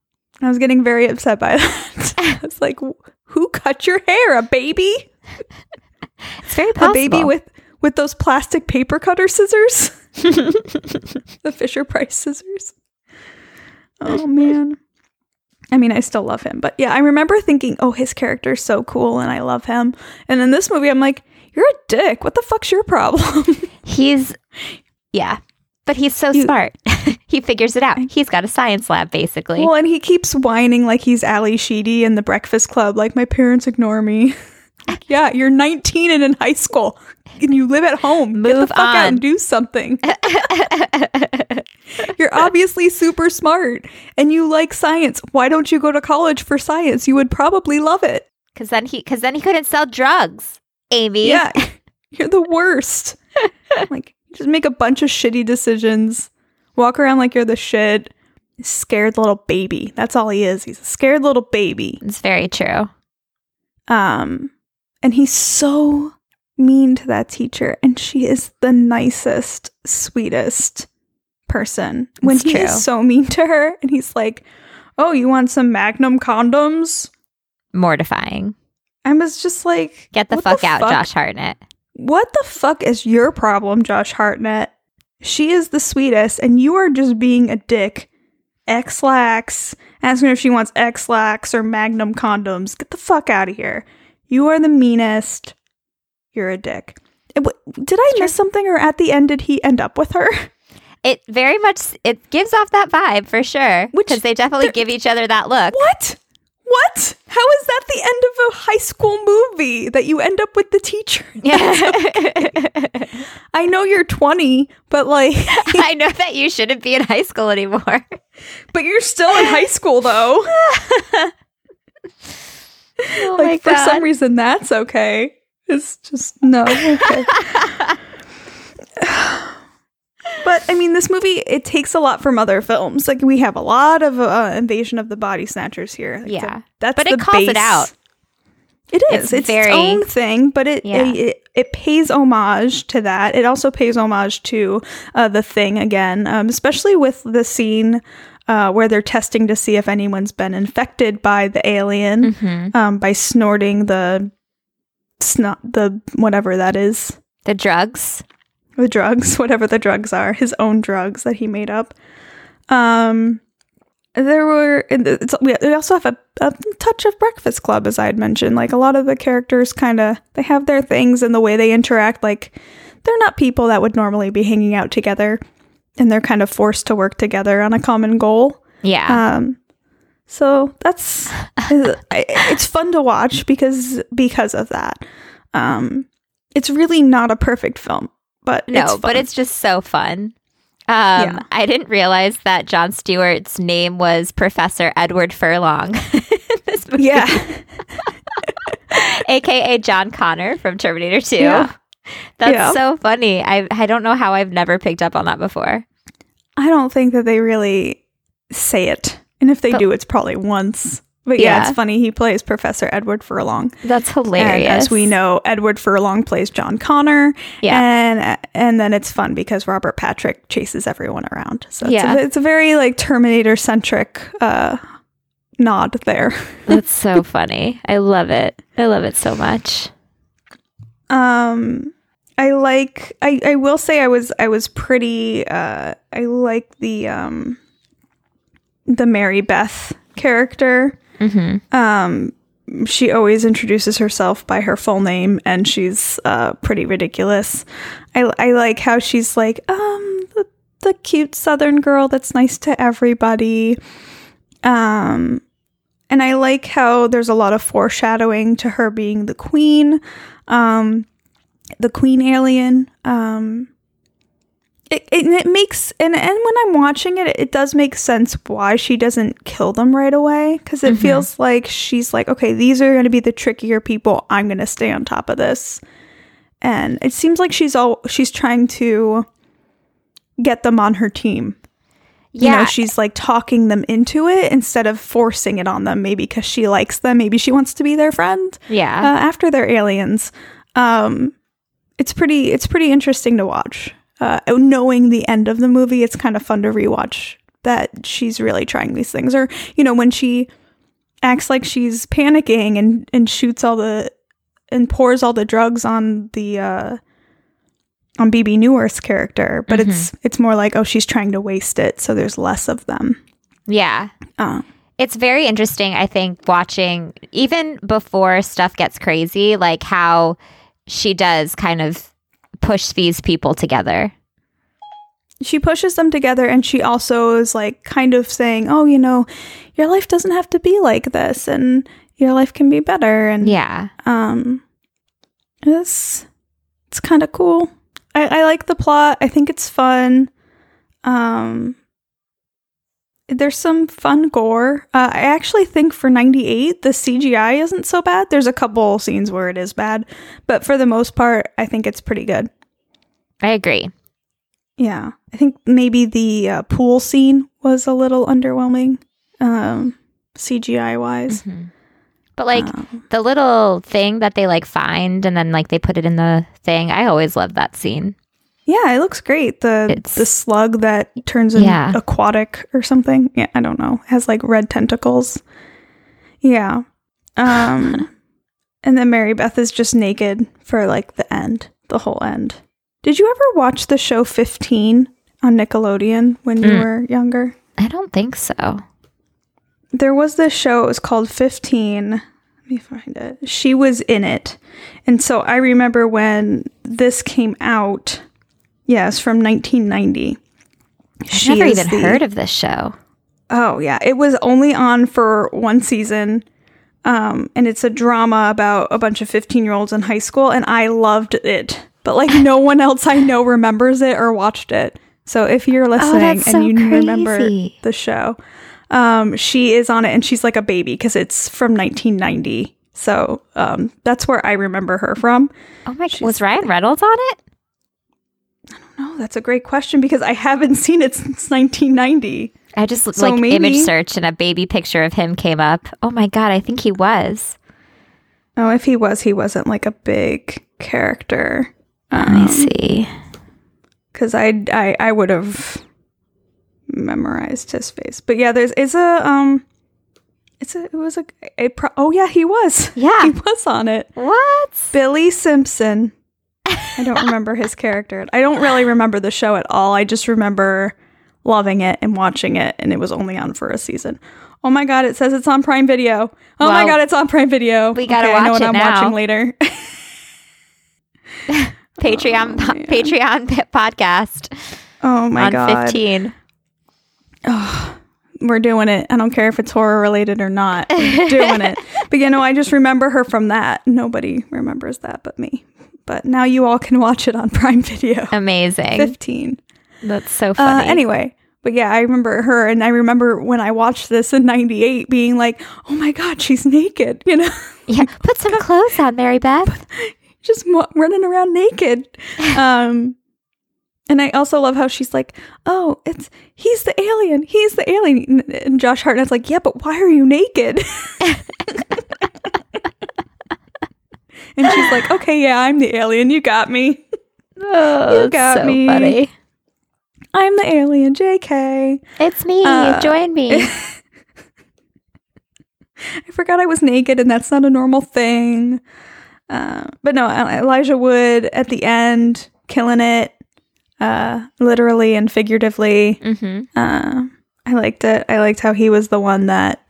I was getting very upset by that. I was like, "Who cut your hair? A baby? It's very possible. A baby with with those plastic paper cutter scissors? the Fisher Price scissors? Oh man." I mean, I still love him, but yeah, I remember thinking, "Oh, his character's so cool, and I love him." And in this movie, I'm like, "You're a dick. What the fuck's your problem?" He's, yeah, but he's so You- smart. he figures it out. He's got a science lab, basically. well, and he keeps whining like he's Ally Sheedy in the Breakfast Club, like my parents ignore me. Yeah, you're 19 and in high school, and you live at home. Get the Move fuck out and do something. You're obviously super smart and you like science. Why don't you go to college for science? You would probably love it. Because then he, because then he couldn't sell drugs. Amy. Yeah, you're the worst. like, just make a bunch of shitty decisions, walk around like you're the shit. Scared little baby. That's all he is. He's a scared little baby. it's very true. Um, and he's so mean to that teacher, and she is the nicest, sweetest person. When It's he true. is so mean to her, and he's like, "Oh, you want some Magnum condoms?" Mortifying. I was just like, Get the "What fuck out, fuck? Josh Hartnett. What the fuck is your problem, Josh Hartnett? She is the sweetest, and you are just being a dick. X lax, asking her if she wants X lax or Magnum condoms. Get the fuck out of here. You are the meanest. You're a dick. Wh- Did I miss something, or at the end did he end up with her? it very much it gives off that vibe for sure. Which- Because they definitely give each other that look. What? What? How is that the end of a high school movie that you end up with the teacher? Yeah. I know you're 20, but like, I know that you shouldn't be in high school anymore. but you're still in high school though. Oh like for some reason that's okay. It's just no. Okay. but I mean, this movie it takes a lot from other films. Like we have a lot of uh, invasion of the body snatchers here. Like, Yeah. the- that's But it calls it out. It is. It's It's, very- its own thing, but it, Yeah. it, it it pays homage to that. It also pays homage to uh, the thing again, um, especially with the scene uh, where they're testing to see if anyone's been infected by the alien Mm-hmm. um, by snorting the snot, the whatever that is, The drugs. the drugs, whatever the drugs are, his own drugs that he made up. Um, there were it's, we also have a, a touch of Breakfast Club, as I had mentioned. Like a lot of the characters, kind of they have their things and the way they interact. Like they're not people that would normally be hanging out together, and they're kind of forced to work together on a common goal. Yeah. Um, so that's it's fun to watch because because of that. Um, it's really not a perfect film, but no, it's but it's just so fun. Um, Yeah. I didn't realize that Jon Stewart's name was Professor Edward Furlong. in this movie. yeah, aka John Connor from Terminator 2. Yeah. That's Yeah. so funny. I I don't know how I've never picked up on that before. I don't think that they really say it, and if they But- do, it's probably once. But yeah, Yeah. it's funny. He plays Professor Edward Furlong, That's and hilarious. as we know, Edward Furlong plays John Connor. Yeah. and and then it's fun because Robert Patrick chases everyone around. So it's, Yeah. a, it's a very like Terminator centric uh, nod there. That's so funny. I love it. I love it so much. Um, I like. I I will say I was I was pretty. Uh, I like the um, the Mary Beth character. Mm-hmm. Um, she always introduces herself by her full name, and she's uh pretty ridiculous. I I like how she's like um the the cute Southern girl that's nice to everybody. Um. And I like how there's a lot of foreshadowing to her being the queen. Um, the queen alien um it, it, it makes and and when i'm watching it it does make sense why she doesn't kill them right away because it Mhm. feels like she's like okay these are going to be the trickier people i'm going to stay on top of this and it seems like she's all she's trying to get them on her team you Yeah. know she's like talking them into it instead of forcing it on them maybe because she likes them maybe she wants to be their friend yeah. uh, after they're aliens. Um, it's pretty it's pretty interesting to watch. Uh, knowing the end of the movie, it's kind of fun to rewatch that she's really trying these things. Or you know when she acts like she's panicking and and shoots all the and pours all the drugs on the uh, on Bebe Neuwirth's character, but it's it's more like oh she's trying to waste it, so there's less of them. yeah. Uh, It's very interesting, I think, watching even before stuff gets crazy, like how she does kind of push these people together. she pushes them together and she also is like kind of saying oh you know your life doesn't have to be like this and your life can be better and Yeah. um it's it's kind of cool I, I like the plot i think it's fun um there's some fun gore uh, i actually think for 98 the cgi isn't so bad there's a couple scenes where it is bad but for the most part i think it's pretty good I agree. yeah, I think maybe the uh, pool scene was a little underwhelming, um, CGI wise. Mhm. But like Um, the little thing that they like find and then like they put it in the thing, I always love that scene. Yeah, it looks great. The It's- the slug that turns Yeah. aquatic or something. Yeah, I don't know. It has like red tentacles. Yeah. Um, and then Mary Beth is just naked for like the end, the whole end. Did you ever watch the show Fifteen on Nickelodeon when you Mm. were younger? I don't think so. there was this show it was called 15 let me find it she was in it and so i remember when this came out yes from 1990 I've never even heard of this show. Oh yeah, it was only on for one season. Um, and it's a drama about a bunch of 15 year olds in high school, and I loved it. But like no one else I know remembers it or watched it. So if you're listening that's and so you remember the show, um, she is on it and she's like a baby because it's from 1990. So um, that's where I remember her from. Oh my! Gosh. Was Ryan Reynolds on it? Oh, that's a great question because I haven't seen it since 1990. I just So like maybe- image search and a baby picture of him came up. Oh my god! I think he was. Oh, if he was, he wasn't like a big character. Let Um, me see. because I, I I would have memorized his face. But yeah, there's it's a um, it's a it was a, a pro- oh yeah he was Yeah. he was on it. What? Billy Simpson. I don't remember his character. I don't really remember the show at all. I just remember loving it and watching it, and it was only on for a season. Oh my god! It says it's on Prime Video. Oh my god! It's on Prime Video. we gotta I know watch what it I'm now. watching later. Patreon Oh. Patreon p- podcast oh my on god! fifteen. Oh, we're doing it. I don't care if it's horror related or not. We're doing it. But you know, I just remember her from that. Nobody remembers that but me. But now you all can watch it on Prime Video. Amazing. 15. That's so Uh, funny. anyway, but yeah, I remember her, and I remember when I watched this in '98, being like, "Oh my god, she's naked!" You know, yeah, put some clothes on, Mary Beth. just wa- running around naked. Um, and I also love how she's like, "Oh, it's he's the alien, he's the alien," and Josh Hartnett's like, "Yeah, but why are you naked?" And she's like, "Okay, yeah, I'm the alien. You got me. Oh, You got so me. funny. I'm the alien." Jk. It's me. Uh, Join me. I forgot I was naked, and that's not a normal thing. Uh, but no, Elijah Wood at the end, killing it, uh, literally and figuratively. hmm Uh, I liked it. I liked how he was the one that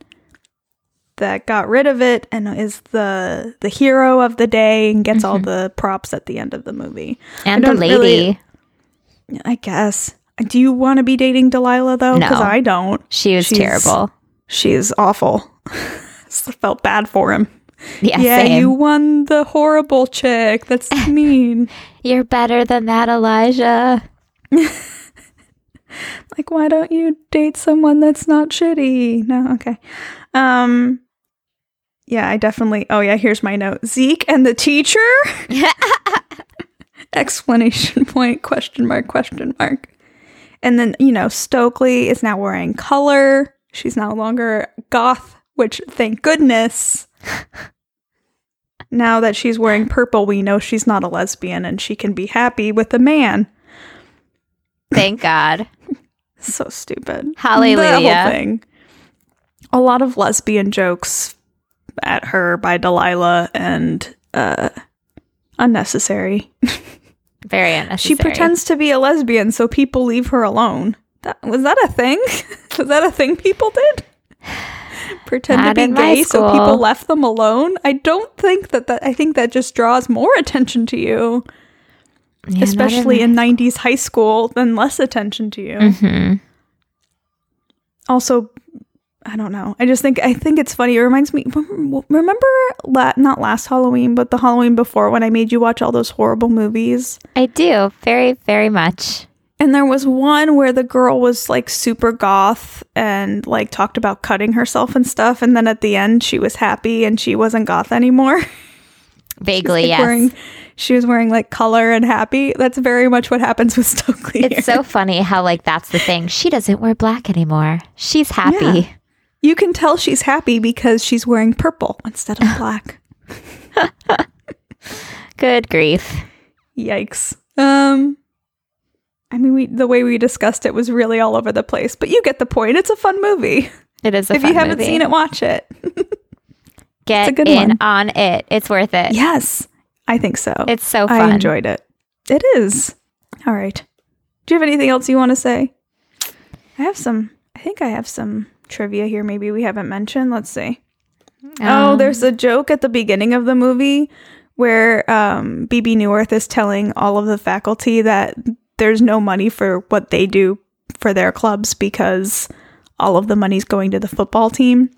that got rid of it and is the the hero of the day and gets all the props at the end of the movie. And the lady. really- I guess. Do you want to be dating Delilah though? Because No. I don't. she was she's- terrible. She is awful. Felt bad for him. Yeah, yeah, same. you won the horrible chick. That's mean. You're better than that, Elijah. like, why don't you date someone that's not shitty? No, okay. Um, yeah, I definitely. Oh yeah, here's my note. Zeke and the teacher. Explanation point? Question mark? Question mark? And then you know Stokely is now wearing color. She's no longer goth, which thank goodness. now that she's wearing purple, we know she's not a lesbian and she can be happy with a man. Thank God. So stupid. Hallelujah. The whole thing. A lot of lesbian jokes at her by Delilah and uh unnecessary. Very unnecessary. She pretends to be a lesbian so people leave her alone. That was that a thing? was that a thing people did? Pretend Not to be gay so people left them alone? I don't think that, that I think that just draws more attention to you, Yeah, especially in in 90s high school than less attention to you. Mhm. also i don't know i just think i think it's funny it reminds me remember la- not last halloween but the halloween before when i made you watch all those horrible movies I do. Very, very much. and there was one where the girl was like super goth and like talked about cutting herself and stuff and then at the end she was happy and she wasn't goth anymore Vaguely, Like, yes. wearing- she was wearing like color and happy that's very much what happens with stokely here. It's so funny how like that's the thing. She doesn't wear black anymore. She's happy. Yeah. You can tell she's happy because she's wearing purple instead of black Good grief. Yikes. Um I mean we the way we discussed it was really all over the place, but you get the point. It's a fun movie. It is a if you haven't movie. seen it, watch it. get a good in one. on it. It's worth it. yes. I think so. It's so fun. I enjoyed it. It is. All right. Do you have anything else you want to say? I have some I think I have some trivia here maybe we haven't mentioned. Let's see. oh, Um, there's a joke at the beginning of the movie where um, Bebe Neuwirth is telling all of the faculty that there's no money for what they do for their clubs because all of the money's going to the football team.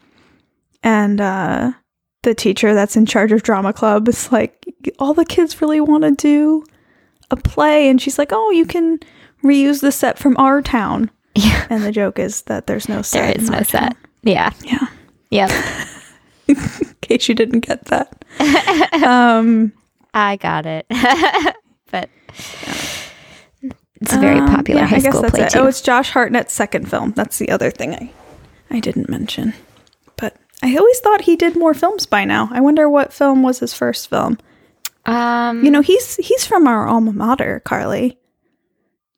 And uh, the teacher that's in charge of drama club is like, all the kids really want to do a play. And she's like, oh, you can reuse the set from our town. Yeah. And the joke is that there's no set. There is no set. Yeah. Yeah. Yep. In case you didn't get that. um, I got it. but it's a very um, popular yeah, high I guess school that's play it. too. Oh, it's Josh Hartnett's second film. That's the other thing I, I didn't mention. But I always thought he did more films by now. I wonder what film was his first film. um, You know, he's he's from our alma mater, Carly.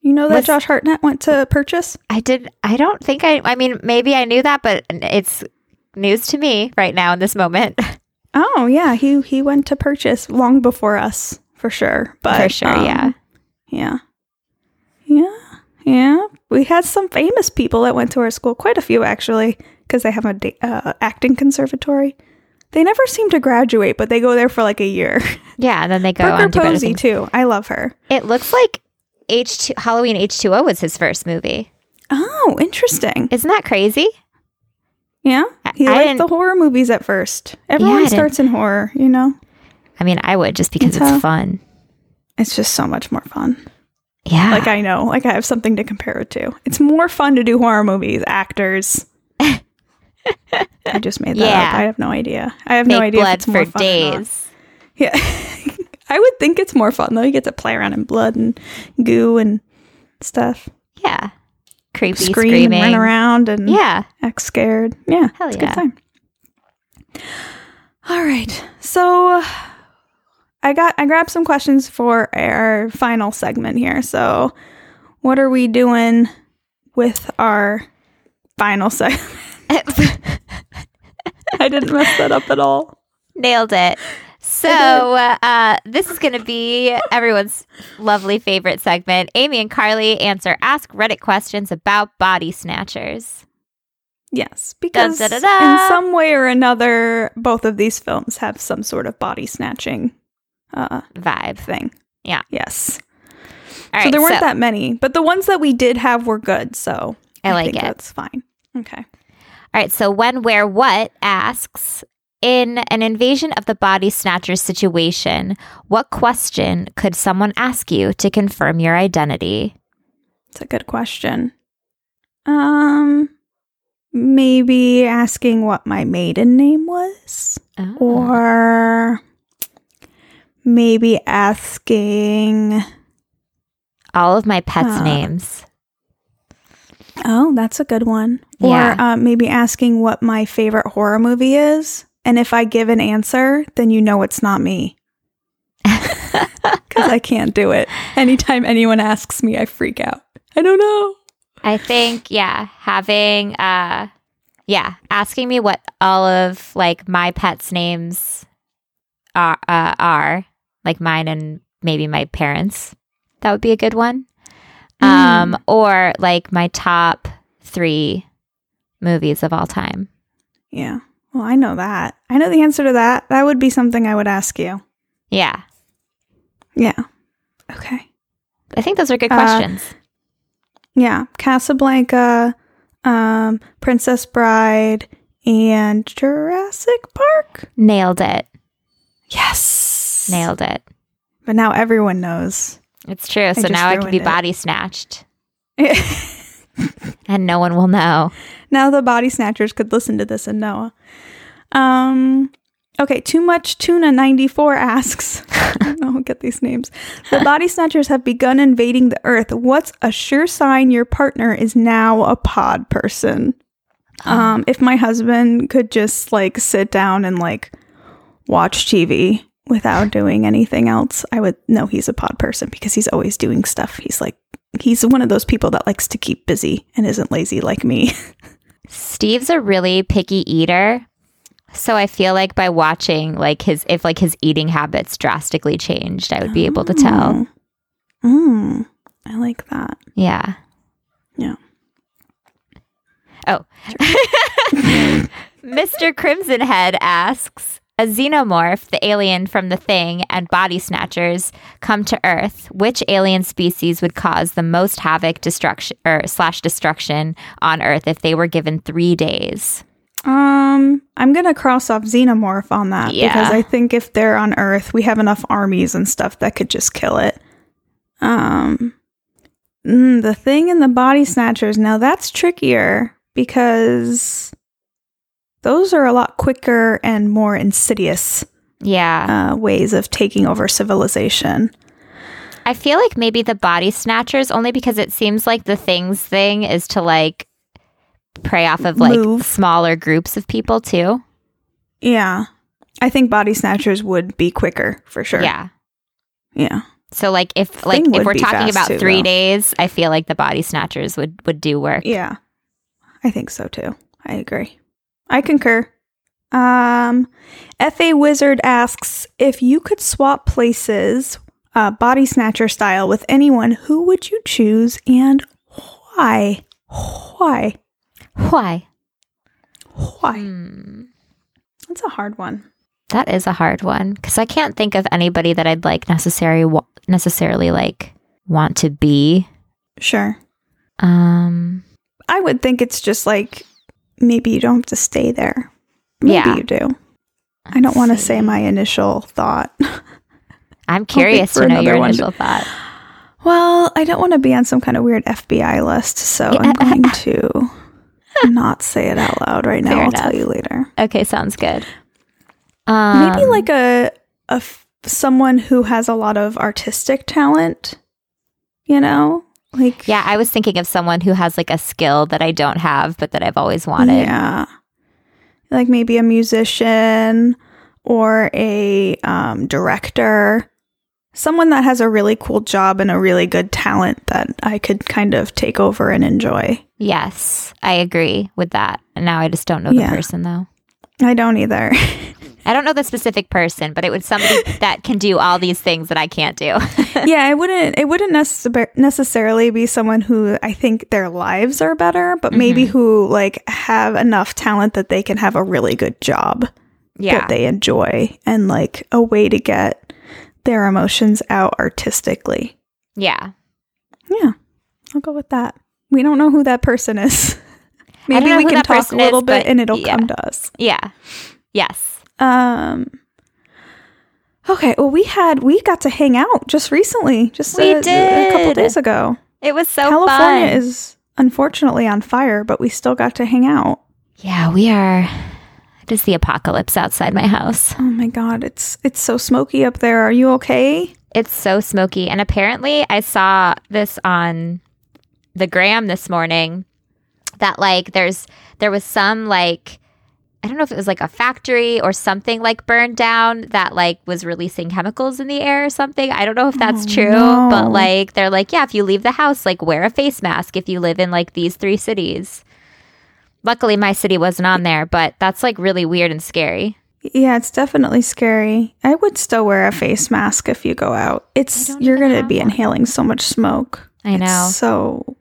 You know that Was- Josh Hartnett went to purchase? I did. I don't think I. I mean, maybe I knew that, but it's news to me right now in this moment. Oh yeah, he he went to purchase long before us for sure. But For sure, um, yeah. yeah, yeah, yeah. We had some famous people that went to our school, quite a few actually, because they have a da- uh, acting conservatory. They never seem to graduate, but they go there for like a year. Yeah, and then they go Brooker on to Posey too. I love her. It looks like H two Halloween H two O was his first movie. Oh, interesting. Isn't that crazy? Yeah, he I liked the horror movies at first. Everyone didn't- starts in horror, you know. I mean, I would just because It's it's fun. It's just so much more fun. Yeah, Like I know, like I have something to compare it to. It's more fun to do horror movies, actors. I just made that Yeah. up. I have no idea. I have fake no idea if blood it's more for fun or not. days. Yeah, I would think it's more fun though. You get to play around in blood and goo and stuff, Yeah, creepy scream screaming. and run around and Yeah, act scared. Yeah, Hell it's a good time. All right, so I got I grabbed some questions for our final segment here. So, what are we doing with our final segment? I didn't mess that up at all. nailed it. So uh, this is going to be everyone's lovely favorite segment. Amy and Carly answer Ask Reddit questions about body snatchers. Yes, because da, da, da. in some way or another, both of these films have some sort of body snatching uh, Vibe. thing. Yeah. Yes. All right, so there weren't that many, but the ones that we did have were good. So I like think it. That's fine. Okay. All right, so when, where, what asks in an invasion of the body snatchers situation, what question could someone ask you to confirm your identity? It's a good question. Um, maybe asking what my maiden name was, Oh. or maybe asking. All of my pets' Uh, names. Oh, that's a good one. Yeah. Or uh, maybe asking what my favorite horror movie is, and if I give an answer, then you know it's not me. Because I can't do it. Anytime anyone asks me, I freak out. I don't know. I think, yeah, having, uh, yeah, asking me what all of like my pets' names are, uh, are like mine and maybe my parents. That would be a good one. Um, or like my top three movies of all time. Yeah. Well, I know that. I know the answer to that. That would be something I would ask you. Yeah, Yeah. Okay. I think those are good Uh, questions. Yeah. Casablanca, um, Princess Bride, and Jurassic Park. Nailed it. Yes. Nailed it. But now everyone knows. It's true. So just now I can be it. body snatched and no one will know. now the body snatchers could listen to this and know. Um okay, too much tuna 94 asks. I don't know, I'll get these names. The body snatchers have begun invading the earth. What's a sure sign your partner is now a pod person? Um if my husband could just like sit down and like watch TV without doing anything else, I would know he's a pod person because he's always doing stuff. He's like he's one of those people that likes to keep busy and isn't lazy like me. Steve's a really picky eater. So I feel like by watching like his if like his eating habits drastically changed, I would be able to tell. Mm, I like that. Yeah. Yeah. Oh. Mr. Crimson Head asks a xenomorph, the alien from the thing, and body snatchers come to Earth, which alien species would cause the most havoc, destruction, or slash destruction on Earth if they were given three days? Um, I'm gonna cross off xenomorph on that Yeah. because I think if they're on Earth, we have enough armies and stuff that could just kill it. Um, mm, the thing and the body snatchers. Now that's trickier because those are a lot quicker and more insidious Yeah. uh, ways of taking over civilization. I feel like maybe the body snatchers only because it seems like the things thing is to like prey off of like Move. smaller groups of people too. Yeah, I think body snatchers would be quicker for sure. Yeah. yeah. So like if like Thing if we're talking about too, 3 though. days, I feel like the body snatchers would would do work. Yeah. I think so too. I agree. I concur. Um FA Wizard asks if you could swap places uh, body snatcher style with anyone, who would you choose and why? Why? Why? Why? Hmm. That's a hard one. That is a hard one cuz I can't think of anybody that I'd like necessary wa- necessarily like want to be. Sure. Um I would think it's just like maybe you don't have to stay there. Maybe Yeah. you do. I don't want to say my initial thought. I'm curious for to know your another one. initial thought. Well, I don't want to be on some kind of weird FBI list, so I'm going to not say it out loud right now. Fair I'll tell you later. Okay, sounds good. Um, Maybe like a a f- someone who has a lot of artistic talent. You know, like Yeah, I was thinking of someone who has like a skill that I don't have, but that I've always wanted. yeah, like maybe a musician or a um, director. Someone that has a really cool job and a really good talent that I could kind of take over and enjoy. Yes, I agree with that. And now I just don't know the Yeah. person though. I don't either. I don't know the specific person, but it was somebody that can do all these things that I can't do. yeah, it wouldn't it wouldn't necessar- necessarily be someone who I think their lives are better, but maybe mm-hmm. who like have enough talent that they can have a really good job yeah. that they enjoy and like a way to get their emotions out artistically. yeah. Yeah. I'll go with that. We don't know who that person is. Maybe we can talk a little is, bit and it'll yeah. come to us. Yeah. Yes. Um Okay, well we had we got to hang out just recently, just We a, a couple days ago. It was so California fun. is unfortunately on fire, but we still got to hang out. yeah, we are. It is the apocalypse outside my house. Oh my god, it's it's so smoky up there. Are you okay? It's so smoky. And apparently, I saw this on the gram this morning that like there's there was some like I don't know if it was like a factory or something like burned down that like was releasing chemicals in the air or something. I don't know if that's Oh, true, no. but like they're like, yeah, if you leave the house, like wear a face mask if you live in like these three cities. Luckily, my city wasn't on there, but that's like really weird and scary. Yeah, it's definitely scary. I would still wear a face mask if you go out. It's you're going to be inhaling so much smoke. I It's know. so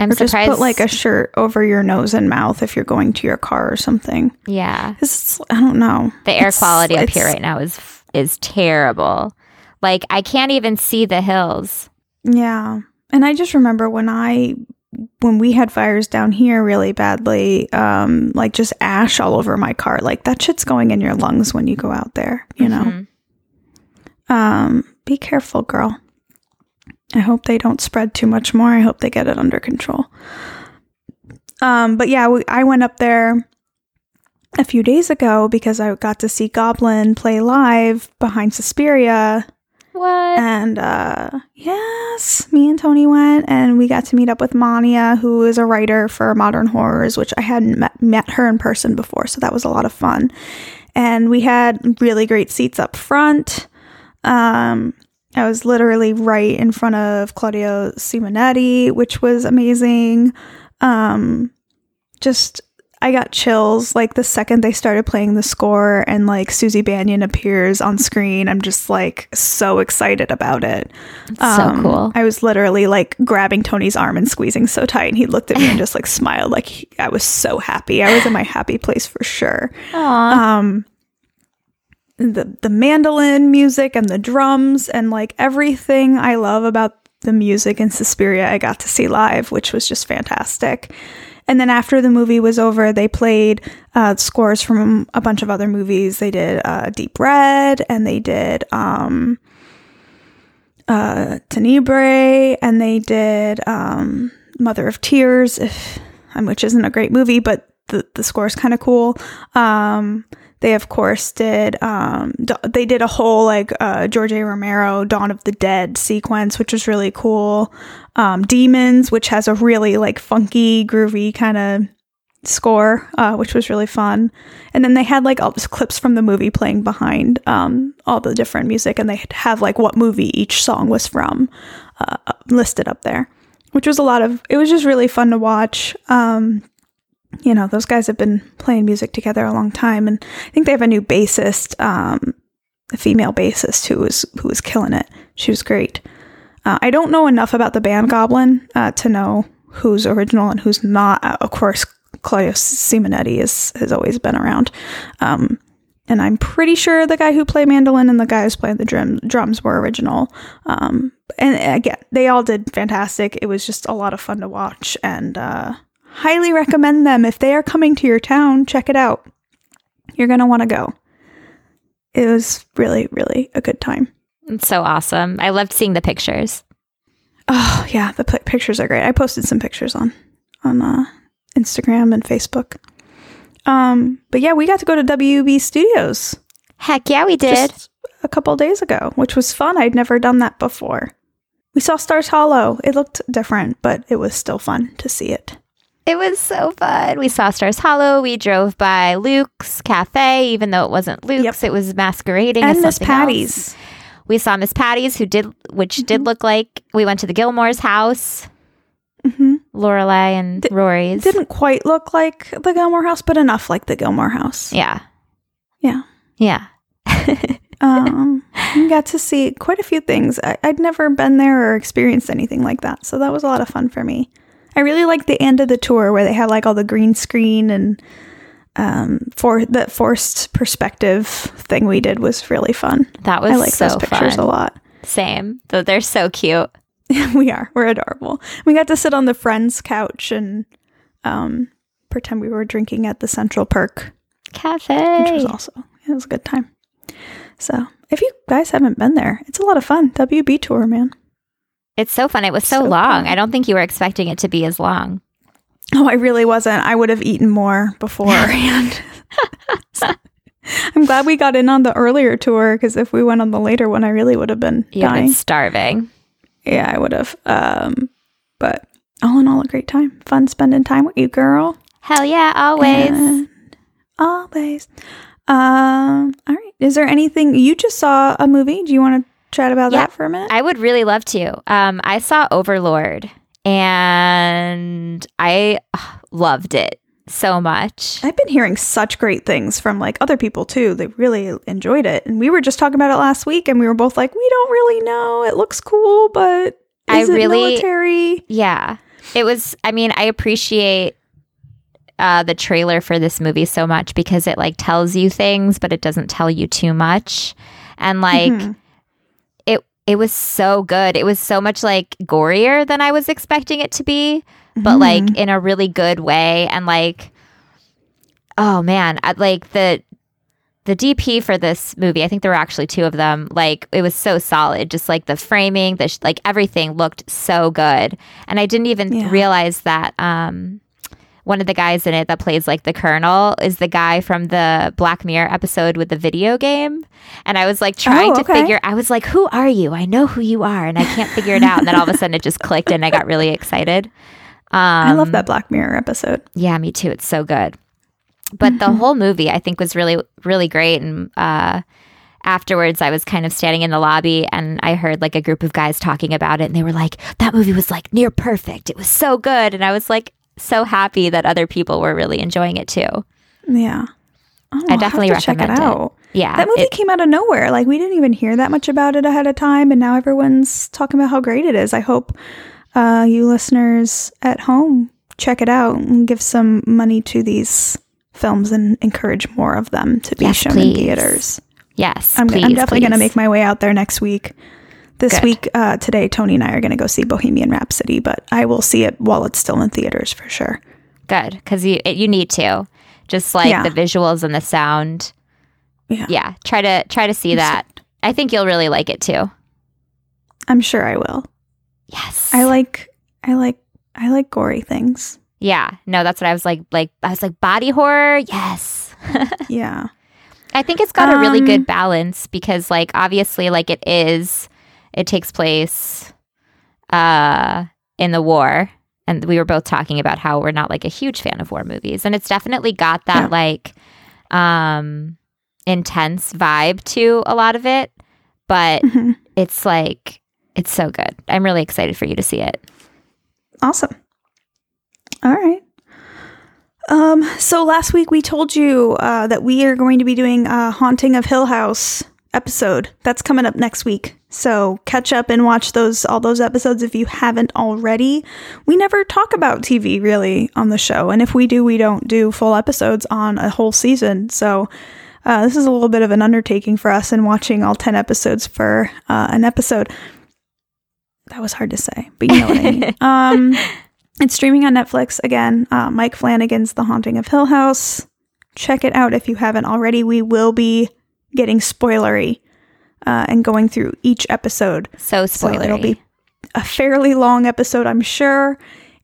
I'm or just put like a shirt over your nose and mouth if you're going to your car or something. Yeah, it's, I don't know. The air It's- quality up here right now is is terrible. Like I can't even see the hills. Yeah. And I just remember when I when we had fires down here really badly, um, like just ash all over my car. Like that shit's going in your lungs when you go out there, you know. Mhm. Um, be careful, girl. I hope they don't spread too much more. I hope they get it under control. Um, but yeah, we, I went up there a few days ago because I got to see Goblin play live behind Suspiria. What? And uh yes, me and Tony went and we got to meet up with Mania, who is a writer for Modern Horrors, which I hadn't met, met her in person before, so that was a lot of fun. And we had really great seats up front. Um I was literally right in front of Claudio Simonetti, which was amazing. Um just I got chills like the second they started playing the score and like Suzy Bannion appears on screen. I'm just like so excited about it. so cool. I was literally like grabbing Tony's arm and squeezing so tight, and he looked at me and just like smiled. Like he- I was so happy. I was in my happy place for sure. Aw. Um, the the mandolin music and the drums and like everything I love about the music in Suspiria I got to see live, which was just fantastic. And then after the movie was over, they played uh, scores from a bunch of other movies. They did uh, Deep Red and they did um, uh, Tenebrae and they did um, Mother of Tears, if, um, which isn't a great movie, but the, the score is kind of cool. Um, they of course did um, d- they did a whole like uh, George A. Romero Dawn of the Dead sequence, which was really cool. Um, Demons, which has a really like funky, groovy kind of score, uh, which was really fun. And then they had like all these clips from the movie playing behind um, all the different music, and they have like what movie each song was from uh, listed up there, which was a lot of. It was just really fun to watch. Um, you know, those guys have been playing music together a long time, and I think they have a new bassist, um, a female bassist who was who was killing it. She was great. Uh, I don't know enough about the band Goblin uh, to know who's original and who's not. Uh, of course, Claudio Simonetti is, has always been around. Um, and I'm pretty sure the guy who played mandolin and the guy who's playing the drum, drums were original. Um, and again, they all did fantastic. It was just a lot of fun to watch and uh, highly recommend them. If they are coming to your town, check it out. You're going to want to go. It was really, really a good time. It's so awesome. I loved seeing the pictures. Oh, yeah, the p- pictures are great. I posted some pictures on on uh, Instagram and Facebook. Um, but yeah, we got to go to WB Studios Heck yeah, we did. just a couple days ago, which was fun. I'd never done that before. We saw Stars Hollow. It looked different, but it was still fun to see it. It was so fun. We saw Stars Hollow. We drove by Luke's Cafe, even though it wasn't Luke's. It was masquerading as and Miss something else. Patty's. We saw Miss Patty's, who did, which did look like we went to the Gilmore's house. hmm Lorelai and Di- Rory's. Didn't quite look like the Gilmore House, but enough like the Gilmore House. yeah, Yeah. yeah. um, we got to see quite a few things. I, I'd never been there or experienced anything like that, so that was a lot of fun for me. I really liked the end of the tour where they had like all the green screen and um, for the forced perspective thing we did was really fun. That was I like so those pictures fun. a lot. Same. Though they're so cute. we are. We're adorable. We got to sit on the friends couch and um, pretend we were drinking at the Central Park Perk, which was also it was a good time. So if you guys haven't been there, it's a lot of fun. WB tour, man. It's so fun. It was so, So long. fun. I don't think you were expecting it to be as long. Oh, I really wasn't. I would have eaten more beforehand. I'm glad we got in on the earlier tour because if we went on the later one, I really would have been You've dying. been starving. Yeah, I would have. Um, but all in all, a great time. Fun spending time with you, girl. Hell yeah, always. And always. Um, all right. Is there anything you just saw a movie? Do you want to chat about that for a minute? I would really love to. Um, I saw Overlord and I loved it so much. I've been hearing such great things from like other people too. They really enjoyed it. And we were just talking about it last week and we were both like, we don't really know. It looks cool, but I really- military? Yeah. It was, I mean, I appreciate uh, the trailer for this movie so much because it like tells you things, but it doesn't tell you too much. And like, Mhm. It, was so good. It was so much like gorier than I was expecting it to be, but Mhm. like in a really good way. And like, oh man, I, like the, the DP for this movie, I think there were actually two of them. Like it was so solid, just like the framing, the sh- like everything looked so good. And I didn't even Yeah. realize that um, one of the guys in it that plays like the colonel is the guy from the Black Mirror episode with the video game. And I was like trying Oh, to figure. I was like, "Who are you? I know who you are, and I can't figure it out." And then all of a sudden, it just clicked, and I got really excited. Um, I love that Black Mirror episode. yeah, me too. It's so good. But the whole movie, I think, was really, really great. And uh, afterwards, I was kind of standing in the lobby and I heard like a group of guys talking about it. And they were like, that movie was like near perfect. It was so good. And I was like, so happy that other people were really enjoying it too. Yeah. Oh, I definitely recommend it. out. Yeah. That movie it- came out of nowhere. Like we didn't even hear that much about it ahead of time, and now everyone's talking about how great it is. I hope uh, you listeners at home check it out and give some money to these films and encourage more of them to be Yes, shown please. in theaters. Yes, I'm, I'm definitely going to make my way out there next week. This Good. week, uh, today, Tony and I are going to go see Bohemian Rhapsody, but I will see it while it's still in theaters for sure. good because you you need to just like Yeah. the visuals and the sound. Yeah. Yeah, try to try to see that. I think you'll really like it too. I'm sure I will. Yes, I like, I like, I like gory things. Yeah, no, that's what I was like. Like I was like body horror. Yes, Yeah. I think it's got a really Um, good balance because like obviously like it is, it takes place, uh, in the war, and we were both talking about how we're not like a huge fan of war movies, and it's definitely got that Yeah. like, um, intense vibe to a lot of it, but Mhm. it's like it's so good. I'm really excited for you to see it. Awesome. All right. Um, so last week we told you uh, that we are going to be doing a Haunting of Hill House episode. That's coming up next week. So catch up and watch those all those episodes if you haven't already. We never talk about TV really on the show, and if we do, we don't do full episodes on a whole season. So uh, this is a little bit of an undertaking for us in watching all ten episodes for uh, an episode. That was hard to say, but you know what I mean. Um, it's streaming on Netflix again. Uh, Mike Flanagan's The Haunting of Hill House. Check it out if you haven't already. We will be getting spoilery uh, and going through each episode. So So spoilery. it'll be a fairly long episode, I'm sure.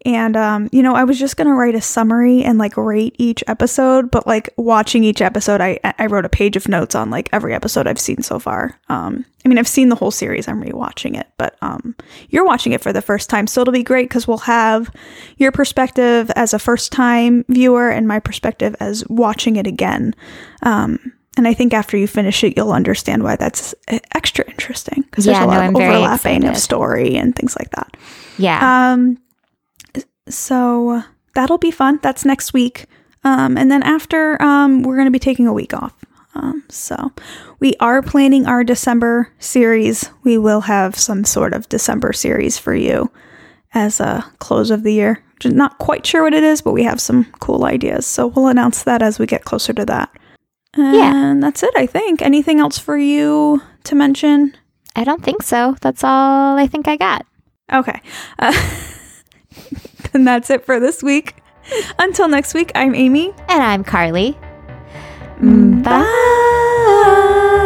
And um, you know, I was just gonna write a summary and like rate each episode, but like watching each episode, I I wrote a page of notes on like every episode I've seen so far. Um, I mean, I've seen the whole series. I'm rewatching it, but um, you're watching it for the first time, so it'll be great because we'll have your perspective as a first time viewer and my perspective as watching it again. Um, and I think after you finish it, you'll understand why that's uh, extra interesting because there's Yeah, a lot no, of overlapping of story and things like that. yeah. Um, so that'll be fun. That's next week. Um, and then after, um, we're going to be taking a week off. Um, so we are planning our December series. We will have some sort of December series for you as a close of the year. Just not quite sure what it is, but we have some cool ideas. So we'll announce that as we get closer to that. And Yeah. that's it, I think. Anything else for you to mention? I don't think so. That's all I think I got. Okay. Uh, and that's it for this week. Until next week, I'm Amy. And I'm Carly. Bye.